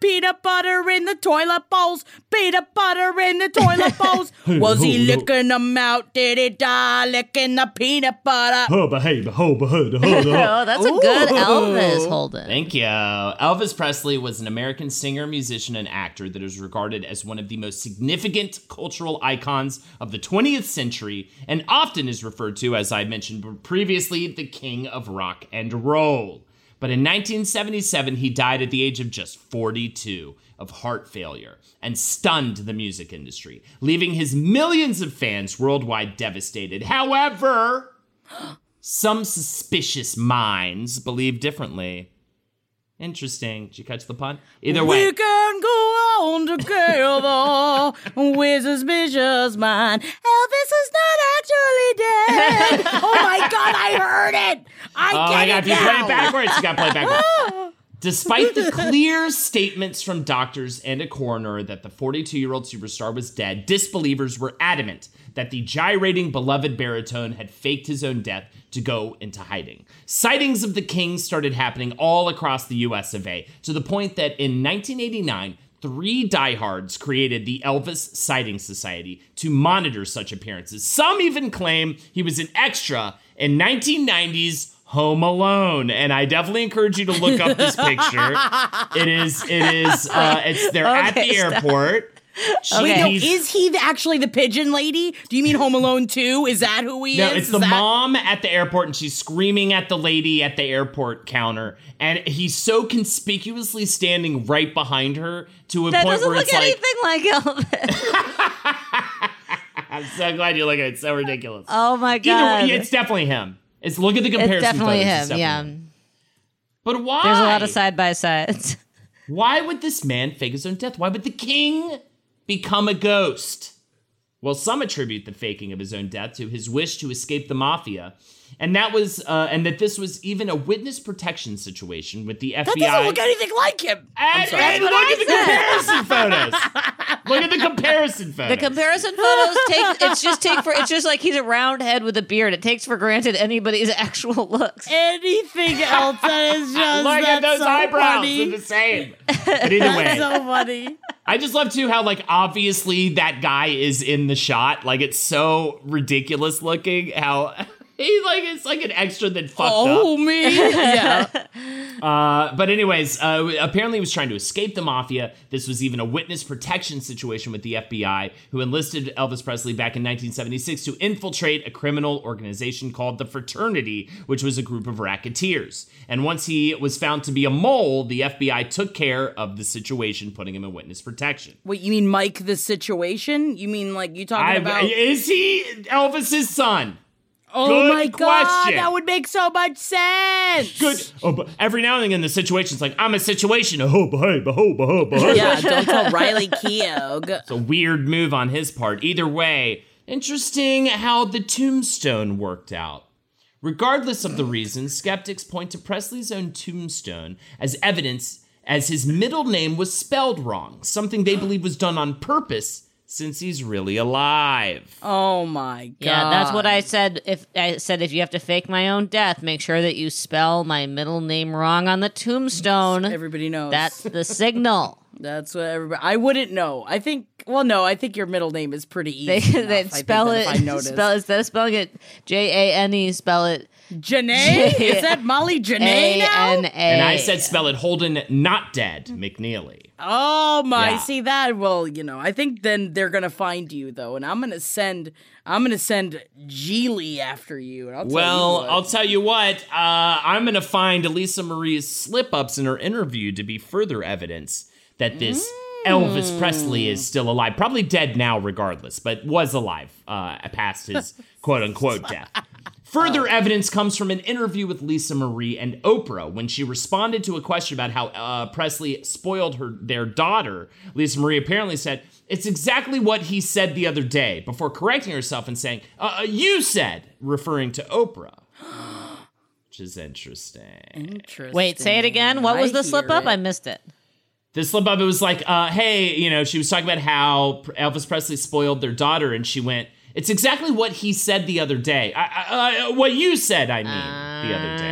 Peanut butter in the toilet bowls. Peanut butter in the toilet [LAUGHS] bowls. Was he licking them out? Did he die licking the peanut butter? Hubba, hey, hubba, hubba, hubba. Oh, that's a good Ooh. Elvis Holden. Thank you. Elvis Presley was an American singer, musician, and actor that is regarded as one of the most significant cultural icons of the 20th century and often is referred to, as I mentioned previously, the king of rock and roll. But in 1977, he died at the age of just 42 of heart failure and stunned the music industry, leaving his millions of fans worldwide devastated. However, some suspicious minds believe differently. Interesting. Did you catch the pun? Either way, We can go on together with suspicious mind. Elvis is not actually dead. oh my god, I heard it. I oh my god, you play it backwards, you gotta play it backwards. [LAUGHS] Despite the clear statements from doctors and a coroner that the 42 year old superstar was dead, disbelievers were adamant that the gyrating beloved baritone had faked his own death to go into hiding. Sightings of the king started happening all across the US of A, to the point that in 1989, three diehards created the Elvis Sighting Society to monitor such appearances. Some even claim he was an extra in 1990's Home Alone, and I definitely encourage you to look up this picture. It is, it is, uh, it's they're at the Okay, stop. airport. She- Wait, no, is he the- actually the pigeon lady? Do you mean Home Alone 2? Is that who he No, is? No, it's Is the that- mom at the airport, and she's screaming at the lady at the airport counter, and he's so conspicuously standing right behind her to a That point doesn't where look it's like, anything like Elvis. [LAUGHS] [LAUGHS] I'm so glad you look at it. It's so ridiculous. Oh my Either god. way, it's definitely him. It's look at the comparison. It's definitely photos. him. It's definitely yeah. him. But why? There's a lot of side by sides. Why would this man fake his own death? Why would the king become a ghost? While some attribute the faking of his own death to his wish to escape the mafia, and that was, uh, and that this was even a witness protection situation with the FBI. That doesn't look anything like him. I'm and, sorry. and look at the comparison photos. Look at the comparison photos. The comparison photos take it's just take for it's just like he's a round head with a beard. It takes for granted anybody's actual looks. Anything [LAUGHS] else that is [LAUGHS] just Look at that's those so eyebrows; funny. they're the same. But [LAUGHS] either way, That's so funny. I just love too how like obviously that guy is in the shot. Like it's so ridiculous looking how He like it's like an extra that fucked Oh up. me, [LAUGHS] yeah. Uh, but anyways, uh, apparently he was trying to escape the mafia. This was even a witness protection situation with the FBI, who enlisted Elvis Presley back in 1976 to infiltrate a criminal organization called the Fraternity, which was a group of racketeers. And once he was found to be a mole, the FBI took care of the situation, putting him in witness protection. What you mean, Mike? The situation? You mean like you talking I, about? is he Elvis's son? Oh good my god, that would make so much sense. Good. Oh, but every now and again, the situation's like, I'm a situation. Oh, behave, behave, behave, behave. Yeah, don't tell [LAUGHS] Riley Keough. It's a weird move on his part. Either way, interesting how the tombstone worked out. Regardless of the reason, skeptics point to Presley's own tombstone as evidence as his middle name was spelled wrong, something they believe was done on purpose since he's really alive. Oh my god. Yeah, that's what I said. If I said if you have to fake my own death, make sure that you spell my middle name wrong on the tombstone. Everybody knows. That's the signal. [LAUGHS] That's what everybody. I wouldn't know. I think. Well, no. I think your middle name is pretty [LAUGHS] They easy. they enough, I think, spell it. If I noticed. [LAUGHS] Spell instead of spelling it J A N E, spell it Janae. Is that Molly Janae A now? And I said spell it Holden, not dead, McNeely. Oh my! Yeah. See that? Well, you know, I think then they're gonna find you though, and I'm gonna send. I'm gonna send Geely after you. And I'll tell Well, you. I'll tell you what. Uh, I'm going to find Elisa Marie's slip ups in her interview to be further evidence that this Elvis Presley is still alive. Probably dead now, regardless, but was alive uh, past his [LAUGHS] quote unquote death. Further evidence comes from an interview with Lisa Marie and Oprah when she responded to a question about how uh, Presley spoiled her their daughter. Lisa Marie apparently said, "It's exactly what he said the other day," before correcting herself and saying, uh, uh, "You said," referring to Oprah, [GASPS] which is interesting. Interesting. Wait, say it again. What was the slip up? it. I missed it. The slip up, it was like, uh, "Hey, you know," she was talking about how Elvis Presley spoiled their daughter, and she went. It's exactly what he said the other day. I, I, I, what you said, I mean, the other day.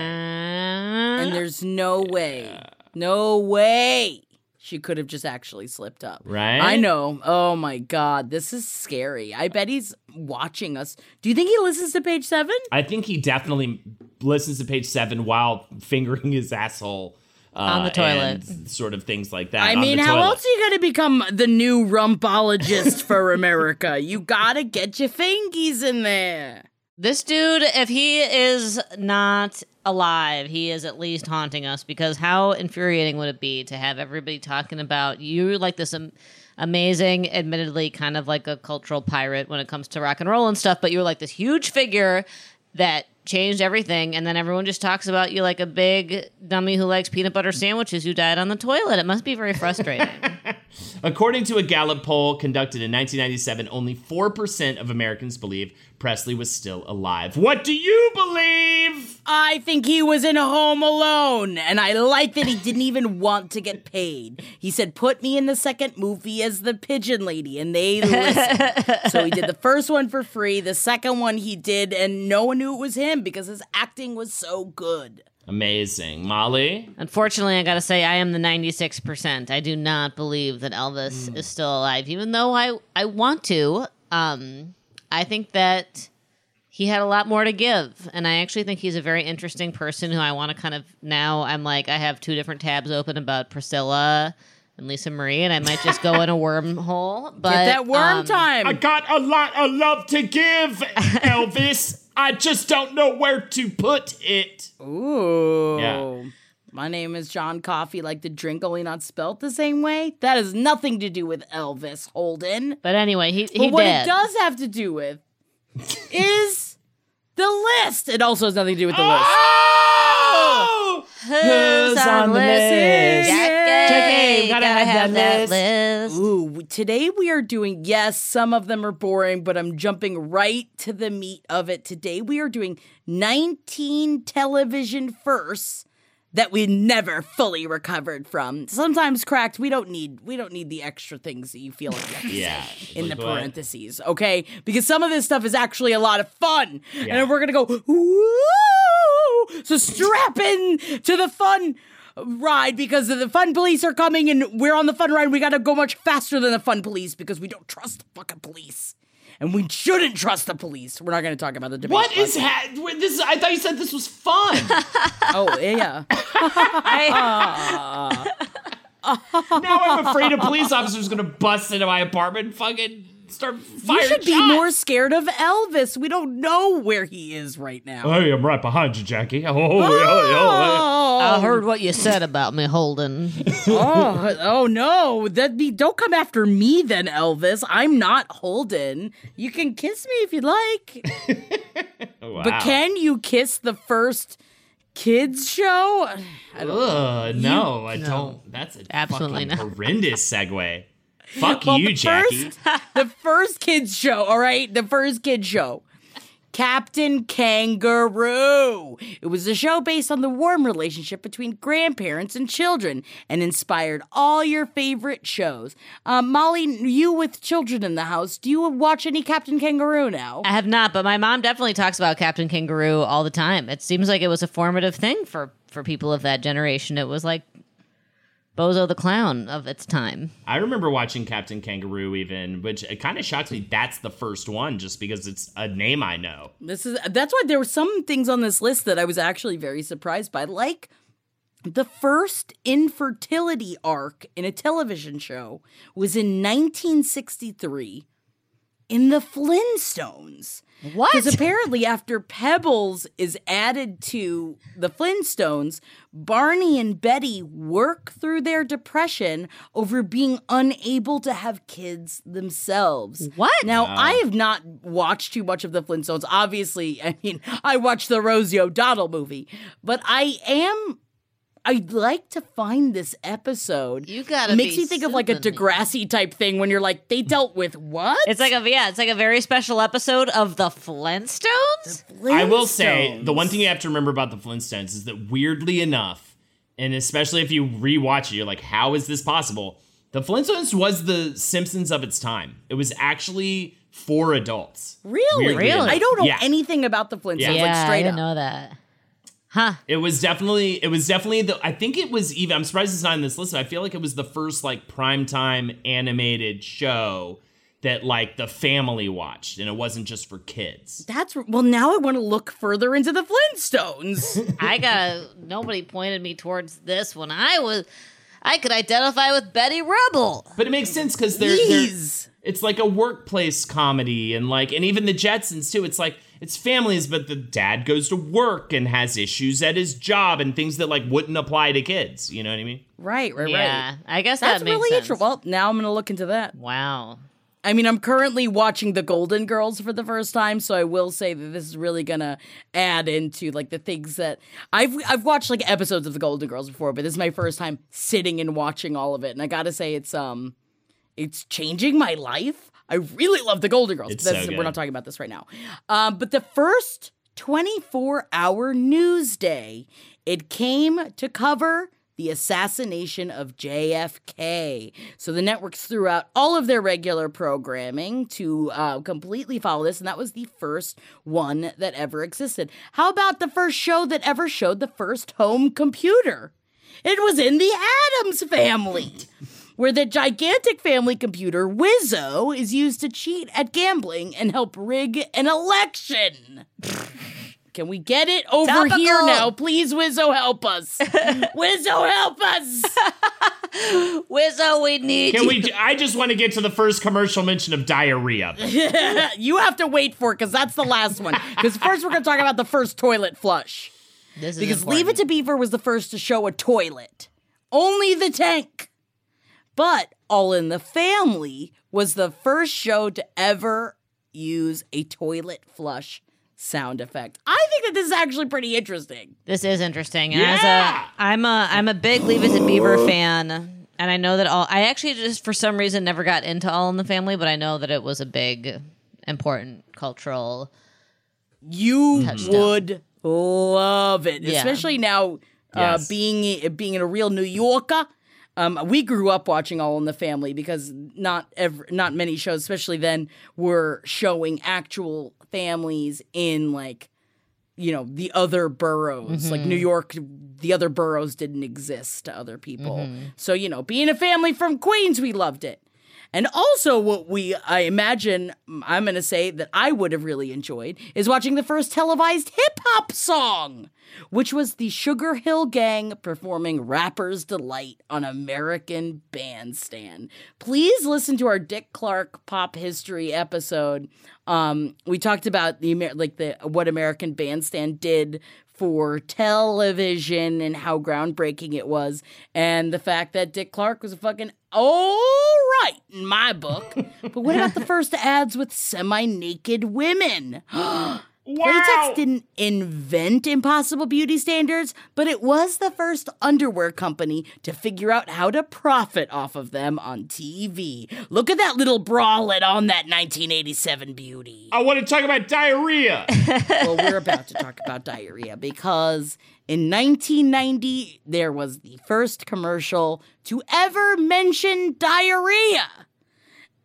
And there's no way, no way she could have just actually slipped up. Right? I know. Oh my god, this is scary. I bet he's watching us. Do you think he listens to page seven? I think he definitely listens to page seven while fingering his asshole uh, On uh, the toilet. and sort of things like that. I on mean, the how toilet. else are you gonna become the new rumpologist for [LAUGHS] America? You gotta get your fingies in there. This dude, if he is not alive, he is at least haunting us because how infuriating would it be to have everybody talking about you like this am- amazing, admittedly kind of like a cultural pirate when it comes to rock and roll and stuff, but you were like this huge figure that changed everything and then everyone just talks about you like a big dummy who likes peanut butter sandwiches who died on the toilet. It must be very frustrating. [LAUGHS] According to a Gallup poll conducted in 1997, only 4% of Americans believe Presley was still alive. What do you believe? I think he was in Home Alone, and I like that he didn't even want to get paid. He said, "Put me in the second movie as the pigeon lady," and they [LAUGHS] listened. so he did the first one for free. The second one he did, and no one knew it was him because his acting was so good. Amazing. Molly? Unfortunately, I gotta say, I am the 96%. I do not believe that Elvis is still alive, even though I, I want to. Um, I think that he had a lot more to give. And I actually think he's a very interesting person who I want to kind of now I'm like, I have two different tabs open about Priscilla and Lisa Marie, and I might just go in a wormhole. [LAUGHS] But Get that worm um, time. I got a lot of love to give, [LAUGHS] Elvis. I just don't know where to put it. Ooh. Yeah. My name is John Coffey, like the drink, only not spelt the same way. That has nothing to do with Elvis Holden. But anyway, he, he But what did. it does have to do with [LAUGHS] is the list. It also has nothing to do with the list. Oh! Who's on the list? Yeah. Jackie, gotta have that list. Ooh, today we are doing, yes, some of them are boring, but I'm jumping right to the meat of it. Today we are doing 19 television firsts that we never fully recovered from. Sometimes cracked, we don't need we don't need the extra things that you feel like you have to Yeah. in the parentheses, okay? Because some of this stuff is actually a lot of fun. And Yeah. then we're gonna go, woo! So strap in to the fun ride because the fun police are coming and we're on the fun ride. We gotta go much faster than the fun police because we don't trust the fucking police. And we shouldn't trust the police. We're not going to talk about the debate. What but- is ha- wait, this? I thought you said this was fun. [LAUGHS] Oh yeah. [LAUGHS] [LAUGHS] Ah. now I'm afraid a police officer's gonna bust into my apartment and fucking start firing You should be shots. more scared of Elvis. We don't know where he is right now. Oh, hey, I'm right behind you, Jackie. Oh, oh, oh, oh, I heard what you said about me, Holden. [LAUGHS] oh, oh no! That be don't come after me then, Elvis. I'm not Holden. You can kiss me if you'd like, [LAUGHS] oh. Wow. but can you kiss the first kids show? Ugh, no, I don't. That's a Absolutely fucking not. horrendous segue. Fuck Well, you, the Jackie. First, [LAUGHS] the first kids show, all right? The first kids show. Captain Kangaroo. It was a show based on the warm relationship between grandparents and children and inspired all your favorite shows. Um, Molly, you with children in the house, do you watch any Captain Kangaroo now? I have not, but my mom definitely talks about Captain Kangaroo all the time. It seems like it was a formative thing for for people of that generation. It was like Bozo the Clown of its time. I remember watching Captain Kangaroo, even, which it kind of shocks me. That's the first one, just because it's a name I know. This is that's why there were some things on this list that I was actually very surprised by, like the first infertility arc in a television show was in 1963 in the Flintstones. What? Because apparently, after Pebbles is added to the Flintstones, Barney and Betty work through their depression over being unable to have kids themselves. What? Now, I have not watched too much of the Flintstones. Obviously, I mean, I watched the Rosie O'Donnell movie, but I am. I'd like to find this episode. You gotta It makes be me think of like a soothing. Degrassi type thing when you're like, they dealt with what? It's like a yeah, it's like a very special episode of the Flintstones. I will say the one thing you have to remember about the Flintstones is that weirdly enough, and especially if you rewatch it, you're like, how is this possible? The Flintstones was the Simpsons of its time. It was actually for adults. Really? Really? I don't know Yeah. anything about the Flintstones. Yeah. Like yeah, I straight didn't up. know that. Huh? It was definitely it was definitely the I think it was even I'm surprised it's not in this list. I feel like it was the first like primetime animated show that like the family watched and it wasn't just for kids. That's well. Now I want to look further into the Flintstones. [LAUGHS] I got nobody pointed me towards this when I was. I could identify with Betty Rubble. But it makes sense because they're, they're it's like a workplace comedy and like and even the Jetsons too. It's like it's families, but the dad goes to work and has issues at his job and things that like wouldn't apply to kids. You know what I mean? Right, right, Yeah, right. I guess That's that makes really sense. interesting. Well, now I'm going to look into that. wow. I mean, I'm currently watching The Golden Girls for the first time, so I will say that this is really gonna add into like the things that I've I've watched like episodes of The Golden Girls before, but this is my first time sitting and watching all of it, and I gotta say it's um it's changing my life. I really love The Golden Girls. It's but that's, so We're not talking about this right now. Um, but the first 24 hour news day, it came to cover the assassination of JFK. So the networks threw out all of their regular programming to uh, completely follow this, and that was the first one that ever existed. How about the first show that ever showed the first home computer? It was in the Addams family. [LAUGHS] Where the gigantic family computer Wizzo is used to cheat at gambling and help rig an election. [LAUGHS] Can we get it over Topical. here now? Please, Wizzo, help us. [LAUGHS] Wizzo, help us. [LAUGHS] Wizzo, we need Can you. we? I just want to get to the first commercial mention of diarrhea. you have to wait for it because that's the last one. Because first, we're going to talk about the first toilet flush. This is Because important. Leave It to Beaver was the first to show a toilet, only the tank. But All in the Family was the first show to ever use a toilet flush sound effect. I think that this is actually pretty interesting. This is interesting. And Yeah. as a I'm a I'm a big Leave It to Beaver fan. And I know that all I actually just for some reason never got into All in the Family, but I know that it was a big important cultural You Touchdown. would love it, Yeah. especially now uh, Yes. being being a real New Yorker. Um, we grew up watching All in the Family because not ever, not many shows, especially then, were showing actual families in like, you know, the other boroughs. Like New York, the other boroughs didn't exist to other people. So you know, being a family from Queens, we loved it. And also, what we, I imagine, I'm going to say that I would have really enjoyed is watching the first televised hip hop song, which was the Sugarhill Gang performing Rapper's Delight on American Bandstand. Please listen to our Dick Clark pop history episode. Um, we talked about the like the what American Bandstand did for television and how groundbreaking it was, and the fact that Dick Clark was a fucking all right in my book. but what about the [LAUGHS] first ads with semi-naked women? [GASPS] Playtex didn't invent impossible beauty standards, but it was the first underwear company to figure out how to profit off of them on TV. Look at that little bralette on that 1987 beauty. I want to talk about diarrhea. [LAUGHS] well, we're about to talk about diarrhea because in 1990, there was the first commercial to ever mention diarrhea.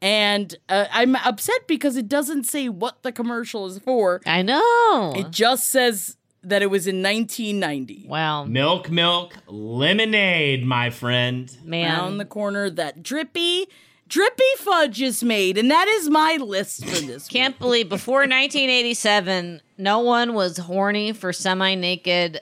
And uh, I'm upset because it doesn't say what the commercial is for. I know. It just says that it was in 1990. wow. milk, milk, lemonade, my friend. Man. Around the corner, that drippy, drippy fudge is made, and that is my list for this. [LAUGHS] Can't believe before 1987, no one was horny for semi naked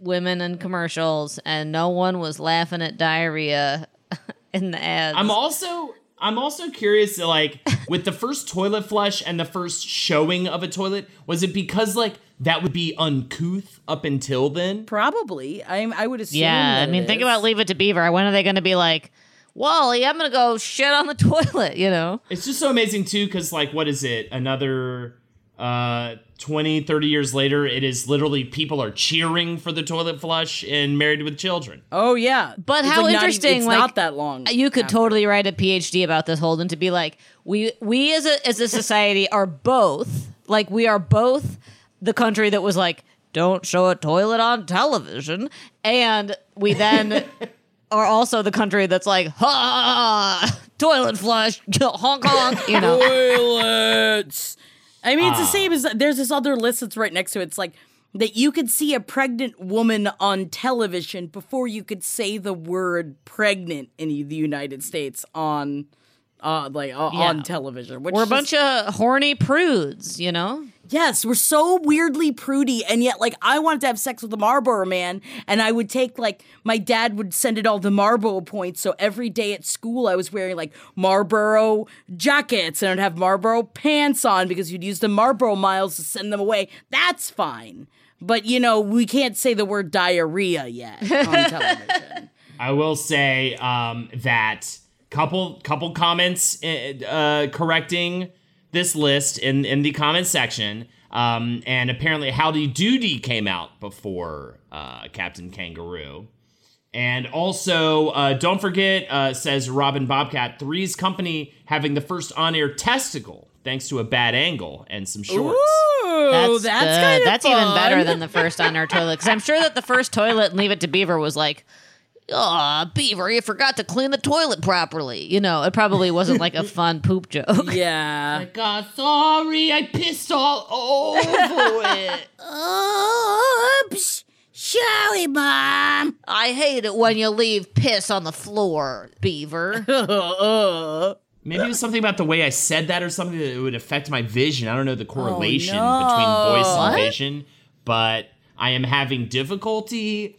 women in commercials, and no one was laughing at diarrhea [LAUGHS] in the ads. I'm also I'm also curious like [LAUGHS] with the first toilet flush and the first showing of a toilet, was it because like that would be uncouth up until then? Probably. I, I would assume. yeah, I mean, it think is. about Leave It to Beaver. When are they going to be like, Wally, I'm going to go shit on the [LAUGHS] toilet, you know? It's just so amazing too cuz like what is it? Another uh 20 30 years later it is literally people are cheering for the toilet flush in Married with Children. Oh yeah, But It's how like not even- interesting, it's like, not that long. You could after. totally write a PhD about this, Holden, to be like, we we as a as a society are both like we are both the country that was like, don't show a toilet on television, and we then [LAUGHS] are also the country that's like, ha, toilet flush, [LAUGHS] honk honk, you know. toilets. I mean, it's the same as there's this other list that's right next to it. It's like that you could see a pregnant woman on television before you could say the word pregnant in the United States on, uh, like uh, on television. Which We're a bunch of horny prudes, you know. Yes, we're so weirdly prudy, and yet, like, I wanted to have sex with a Marlboro man, and I would take, like, my dad would send it all the Marlboro points, so every day at school I was wearing, like, Marlboro jackets, and I'd have Marlboro pants on because you'd use the Marlboro miles to send them away. That's fine. But, you know, we can't say the word diarrhea yet [LAUGHS] on television. I will say um, that couple couple comments uh, correcting this list in in the comment section. Um, and apparently, Howdy Doody came out before uh, Captain Kangaroo. And also, uh, don't forget, uh, says Robin Bobcat, Three's Company having the first on air testicle thanks to a bad angle and some shorts. Ooh, That's, that's, good. kind of That's even better than the first on our toilet. Because I'm sure that the first toilet in Leave It to Beaver was like, "Oh, Beaver, you forgot to clean the toilet properly." You know, it probably wasn't like a [LAUGHS] fun poop joke. Yeah. [LAUGHS] God, sorry, I pissed all over it. [LAUGHS] Oops. Sorry, Mom. I hate it when you leave piss on the floor, Beaver. Uh-uh. Maybe it was something about the way I said that or something that it would affect my vision. I don't know the oh, correlation no. between voice What? and vision, but I am having difficulty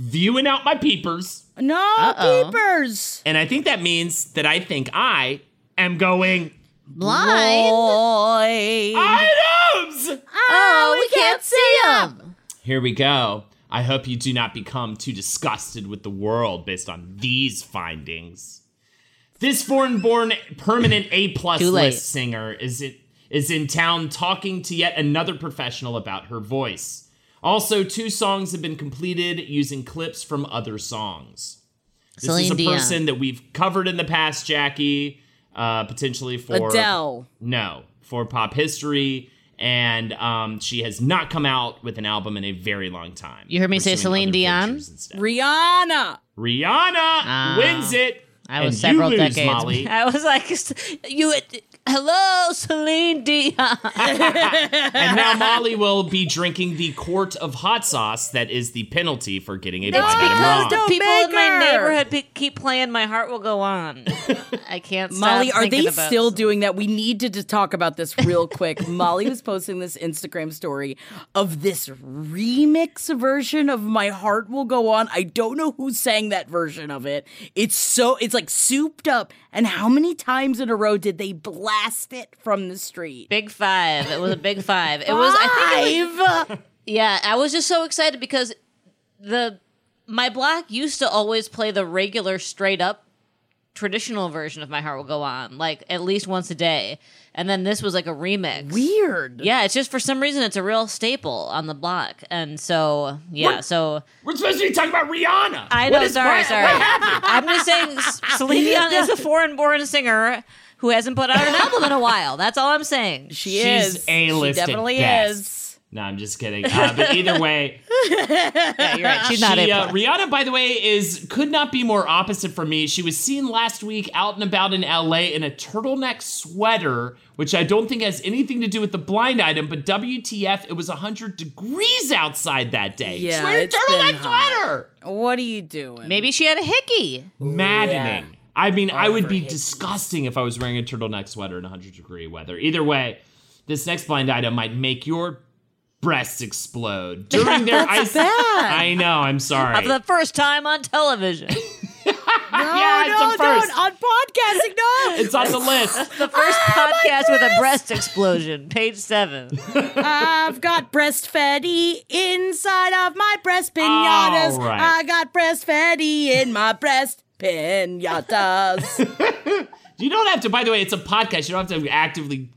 viewing out my peepers. No Uh-oh. peepers. And I think that means that I think I am going Blind. Boy. items. Oh, oh we can't see him. Here we go. I hope you do not become too disgusted with the world based on these findings. This foreign-born permanent A plus list singer is it is in town talking to yet another professional about her voice. Also, two songs have been completed using clips from other songs. This is Celine a Dion. person that we've covered in the past, Jackie, uh, potentially for Adele. no, for pop history, and um, she has not come out with an album in a very long time. You heard me say Celine Dion? Rihanna. Rihanna wins it. I was several lose, decades. Molly. [LAUGHS] I was like, [LAUGHS] you Hello, Celine Dion. [LAUGHS] and now Molly will be drinking the quart of hot sauce that is the penalty for getting a blind item because wrong. the Don't people make in my her. neighborhood pe- keep playing "My Heart Will Go On." [LAUGHS] I can't. Stop Molly, are thinking they about still it. doing that? We need to just talk about this real quick. [LAUGHS] Molly was posting this Instagram story of this remix version of My Heart Will Go On. I don't know who sang that version of it. It's so it's like souped up. And how many times in a row did they blast it from the street? Big five. It was a big five. It was. I think. It was, Five. [LAUGHS] yeah, I was just so excited because the my block used to always play the regular, straight up, traditional version of "My Heart Will Go On," like at least once a day, and then this was like a remix. Weird. Yeah, it's just for some reason it's a real staple on the block, and so yeah, What? so We're supposed to be talking about Rihanna. I know. is- sorry, what- sorry. What happened? I'm just saying, S- Celine [LAUGHS] Dion is a foreign-born singer who hasn't put out an album in a while. That's all I'm saying. She She's is. A-list She at definitely best. is. No, I'm just kidding. Uh, but either way, [LAUGHS] Yeah, you're right. She's not she, a uh, Rihanna, by the way, is could not be more opposite from me. She was seen last week out and about in LA in a turtleneck sweater, which I don't think has anything to do with the blind item. But WTF, it was 100 degrees outside that day. Yeah, wearing a it's been turtleneck hot. sweater. What are you doing? Maybe she had a hickey. Maddening. I mean, I would be Overhit. disgusting if I was wearing a turtleneck sweater in 100 degree weather. Either way, this next blind item might make your breasts explode [LAUGHS] during their ice. bad. I know. I'm sorry. For the first time on television. [LAUGHS] yeah, it's no, a first. no, on podcasting, no. It's on the list. [LAUGHS] The first Ah, podcast with a breast! breast explosion. Page seven. I've got breastfetti inside of my breast pinatas. All right. I got breastfetti in my breast pinatas. You don't have to. By the way, it's a podcast. You don't have to actively g-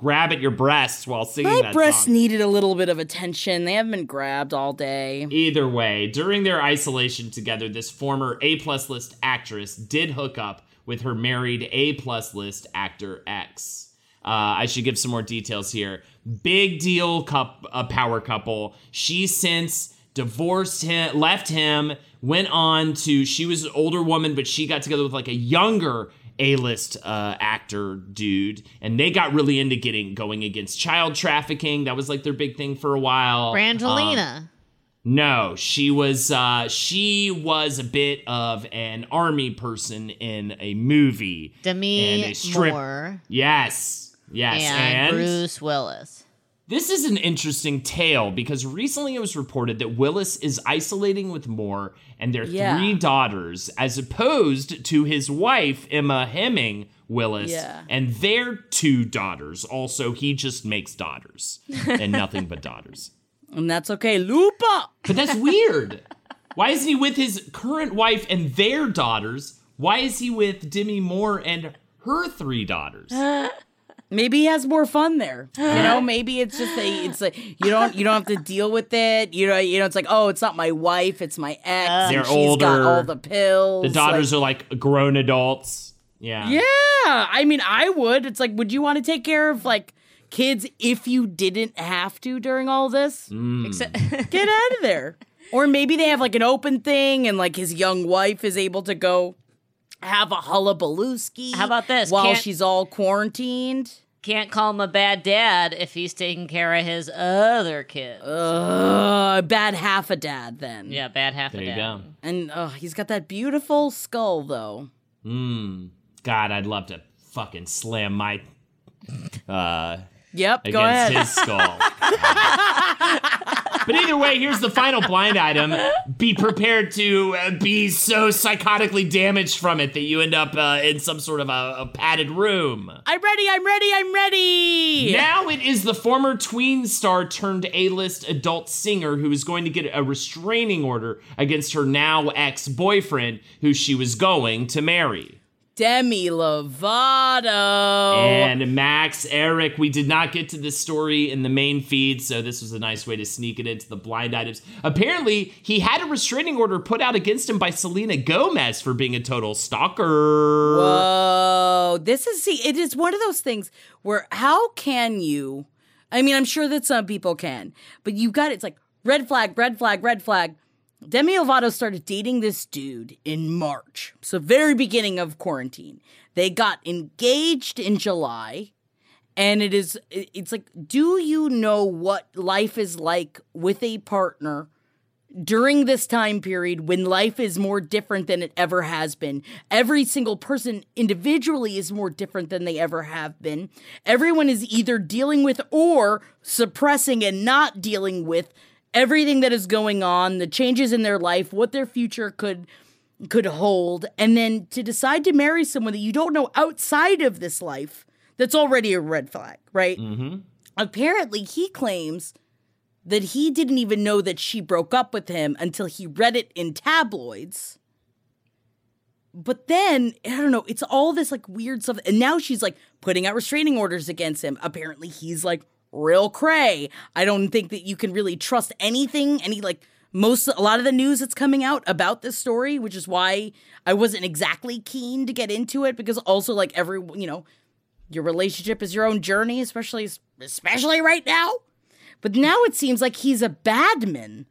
grab at your breasts while singing my that breasts song. needed a little bit of attention. They haven't been grabbed all day. Either way, during their isolation together, this former A plus list actress did hook up with her married A plus list actor X. Uh, I should give some more details here. Big deal, cup, a power couple. She since divorced him, left him, went on to. She was an older woman, but she got together with like a younger a-list uh, actor dude, and they got really into getting going against child trafficking. That was like their big thing for a while. Um, Brangelina. no, she was uh she was a bit of an army person in a movie. Demi and a strip- Moore. Yes. Yes. and, And, Bruce Willis. This is an interesting tale because recently it was reported that Willis is isolating with Moore and their Yeah. three daughters, as opposed to his wife, Emma Hemming Willis, Yeah. and their two daughters. Also, he just makes daughters [LAUGHS] and nothing but daughters. And that's okay. Lupa! But that's weird. Why isn't he with his current wife and their daughters? Why is he with Demi Moore and her three daughters? [LAUGHS] Maybe he has more fun there. You know, [GASPS] maybe it's just a it's like you don't you don't have to deal with it. You know, you know, it's like, oh, it's not my wife, it's my ex. They're she's got older. all the pills. The daughters like- are like grown adults. Yeah. Yeah. I mean, I would. It's like, would you want to take care of like kids if you didn't have to during all this? Mm. Except, Get out of there. [LAUGHS] Or maybe they have like an open thing and like his young wife is able to go have a hullabalooski. How about this? While Can't- she's all quarantined. can't call him a bad dad if he's taking care of his other kids. Uh, bad half a dad then. yeah, bad half There a you dad. go. And uh, he's got that beautiful skull though. Mm. God, I'd love to fucking slam my uh Yep, against go ahead. his skull. but either way, here's the final blind item. Be prepared to uh, be so psychotically damaged from it that you end up uh, in some sort of a, a padded room. I'm ready, I'm ready, I'm ready. Now it is the former tween star turned A-list adult singer who is going to get a restraining order against her now ex-boyfriend who she was going to marry. Demi Lovato. And Max, Eric, we did not get to this story in the main feed, so this was a nice way to sneak it into the blind items. Apparently, he had a restraining order put out against him by Selena Gomez for being a total stalker. Whoa, this is see, it is one of those things where how can you? I mean, I'm sure that some people can, but you got it's like red flag, red flag, red flag. Demi Lovato started dating this dude in March, so very beginning of quarantine. They got engaged in July, and it is it's like, do you know what life is like with a partner during this time period when life is more different than it ever has been. Every single person individually is more different than they ever have been. Everyone is either dealing with or suppressing and not dealing with everything that is going on, the changes in their life, what their future could could hold, and then to decide to marry someone that you don't know outside of this life, that's already a red flag, right? Mm-hmm. Apparently, he claims that he didn't even know that she broke up with him until he read it in tabloids. But then, I don't know, it's all this like weird stuff. And now she's like putting out restraining orders against him. Apparently, he's like real cray. I don't think that you can really trust anything, any like most a lot of the news that's coming out about this story, which is why I wasn't exactly keen to get into it because also like every, you know, your relationship is your own journey, especially especially right now. But now it seems like he's a badman.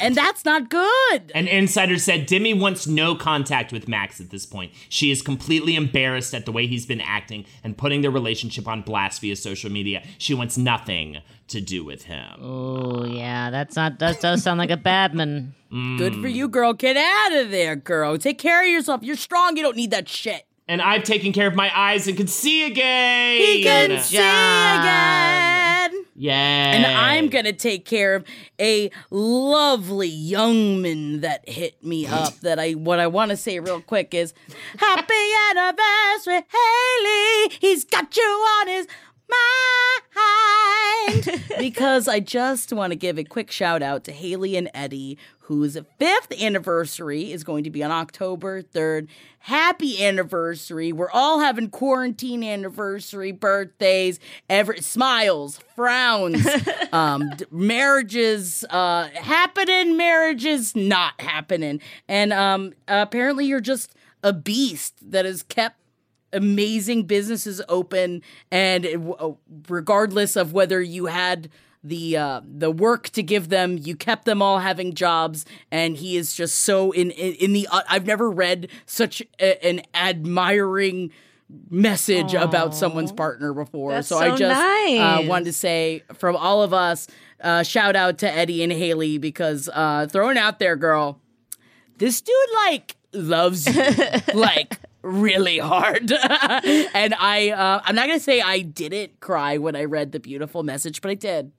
And that's not good. An insider said Demi wants no contact with Max at this point. She is completely embarrassed at the way he's been acting and putting their relationship on blast via social media. She wants nothing to do with him. Oh yeah, that's not that does sound like a badman. Good for you, girl. Get out of there, girl. Take care of yourself. You're strong. You don't need that shit. And I've taken care of my eyes and can see again. He can see again. Yay. And I'm gonna take care of a lovely young man that hit me up. That I what I want to say real quick is, Happy anniversary, Haley. He's got you on his mind. [LAUGHS] because I just want to give a quick shout out to Haley and Eddie, whose fifth anniversary is going to be on October 3rd. Happy anniversary. We're all having quarantine anniversary birthdays, ever smiles, frowns, [LAUGHS] um, marriages uh, happening, marriages not happening. And um, apparently you're just a beast that has kept amazing businesses open and it- regardless of whether you had the uh, the work to give them you kept them all having jobs and he is just so in in, in the uh, I've never read such a, an admiring message about someone's partner before. That's so, I so just uh, wanted to say from all of us uh, shout out to Eddie and Haley because uh, throwing out there girl this dude like loves you. [LAUGHS] Like really hard [LAUGHS] and i uh, i'm not gonna say i didn't cry when i read the beautiful message but i did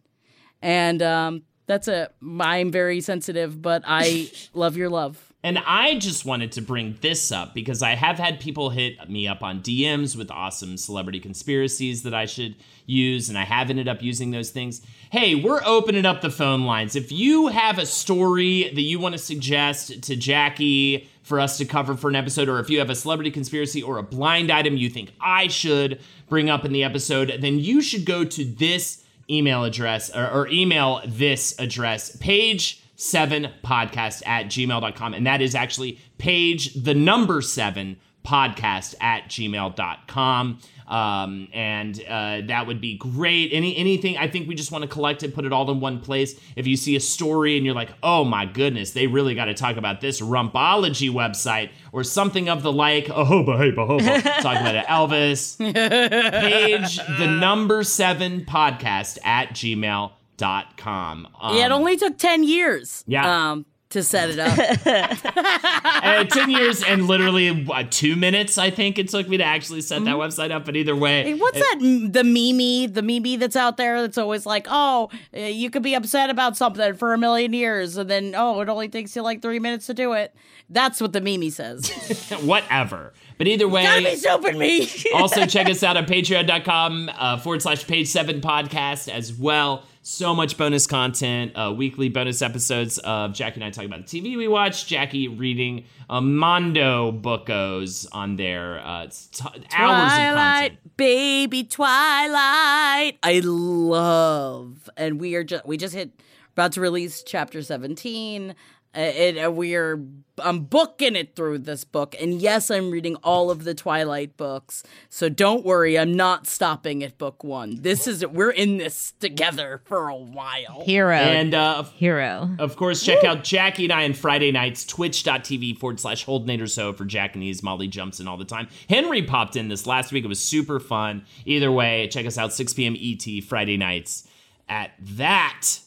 and um that's it i'm very sensitive but i [LAUGHS] love your love And I just wanted to bring this up because I have had people hit me up on DMs with awesome celebrity conspiracies that I should use, and I have ended up using those things. Hey, we're opening up the phone lines. If you have a story that you want to suggest to Jackie for us to cover for an episode, or if you have a celebrity conspiracy or a blind item you think I should bring up in the episode, then you should go to this email address or, or email this address, page seven podcast at gmail.com. And that is actually page the number seven podcast at gmail.com. Um, and uh, that would be great. Any anything I think we just want to collect it, put it all in one place. If you see a story and you're like, oh my goodness, they really got to talk about this Rumpology website or something of the like. Ahoba, hey, bahoba. [LAUGHS] Talk about it. Elvis. Page the number seven podcast at gmail.com. Um, yeah it only took 10 years Yeah. um to set it up [LAUGHS] uh, 10 years and literally what, two minutes, I think it took me to actually set that website up. But either way, Hey, what's that the meme the meme that's out there that's always like oh uh, you could be upset about something for a million years and then oh it only takes you like three minutes to do it that's what the meme says [LAUGHS] whatever. But either way, gotta be stupid me also check us [LAUGHS] out on patreon.com uh, forward slash page seven podcast as well. So much bonus content, uh, weekly bonus episodes of Jackie and I talking about the TV we watch, Jackie reading uh, Mondo bookos on there. Uh, it's t- hours of content. Baby Twilight. I love, and we are just we just hit about to release chapter seventeen, Uh, It, uh, we're I'm booking it through this book, and yes, I'm reading all of the Twilight books. So don't worry, I'm not stopping at book one. This is we're in this together for a while. Hero. And uh, Hero. Of course, check out Jackie and I on Friday nights, twitch.tv forward slash Holdnator So for Jack and E's Molly Jumps in all the time. Henry popped in this last week. It was super fun. Either way, check us out 6 p.m. ET Friday nights at that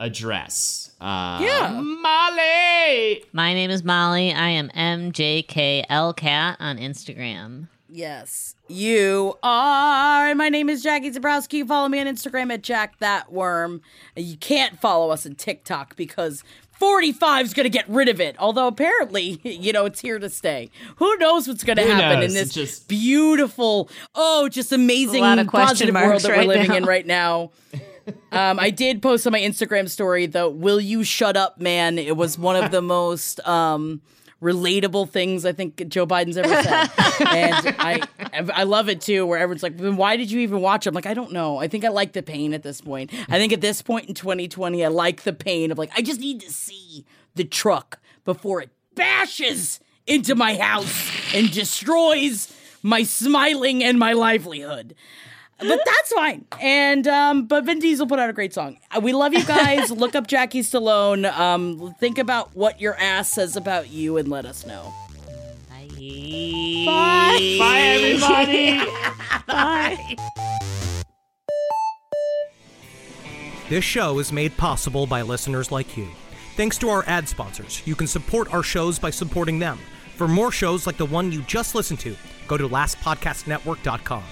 address. Uh, Yeah. Molly! My name is Molly. I am MJKLCat on Instagram. Yes, you are. My name is Jackie Zebrowski. Follow me on Instagram at Jack That Worm. You can't follow us on TikTok because 45 is going to get rid of it. Although apparently, [LAUGHS] you know, it's here to stay. Who knows what's going to happen knows? in this just- beautiful, oh, just amazing, A lot of question positive world marks that we're living now. in right now. [LAUGHS] Um, I did post on my Instagram story the "Will you shut up, man?" It was one of the [LAUGHS] most um, relatable things I think Joe Biden's ever said, and I I love it too. Where everyone's like, why did you even watch?" it? I'm like, I don't know. I think I like the pain at this point. I think at this point in 2020, I like the pain of like I just need to see the truck before it bashes into my house and destroys my smiling and my livelihood but that's fine. And um, but Vin Diesel put out a great song. Uh, We love you guys. [LAUGHS] Look up Jackie Stallone. Um, think about what your ass says about you, and let us know. Bye. Bye, everybody! [LAUGHS] Bye. This show is made possible by listeners like you. Thanks to our ad sponsors, you can support our shows by supporting them. For more shows like the one you just listened to, go to lastpodcastnetwork.com.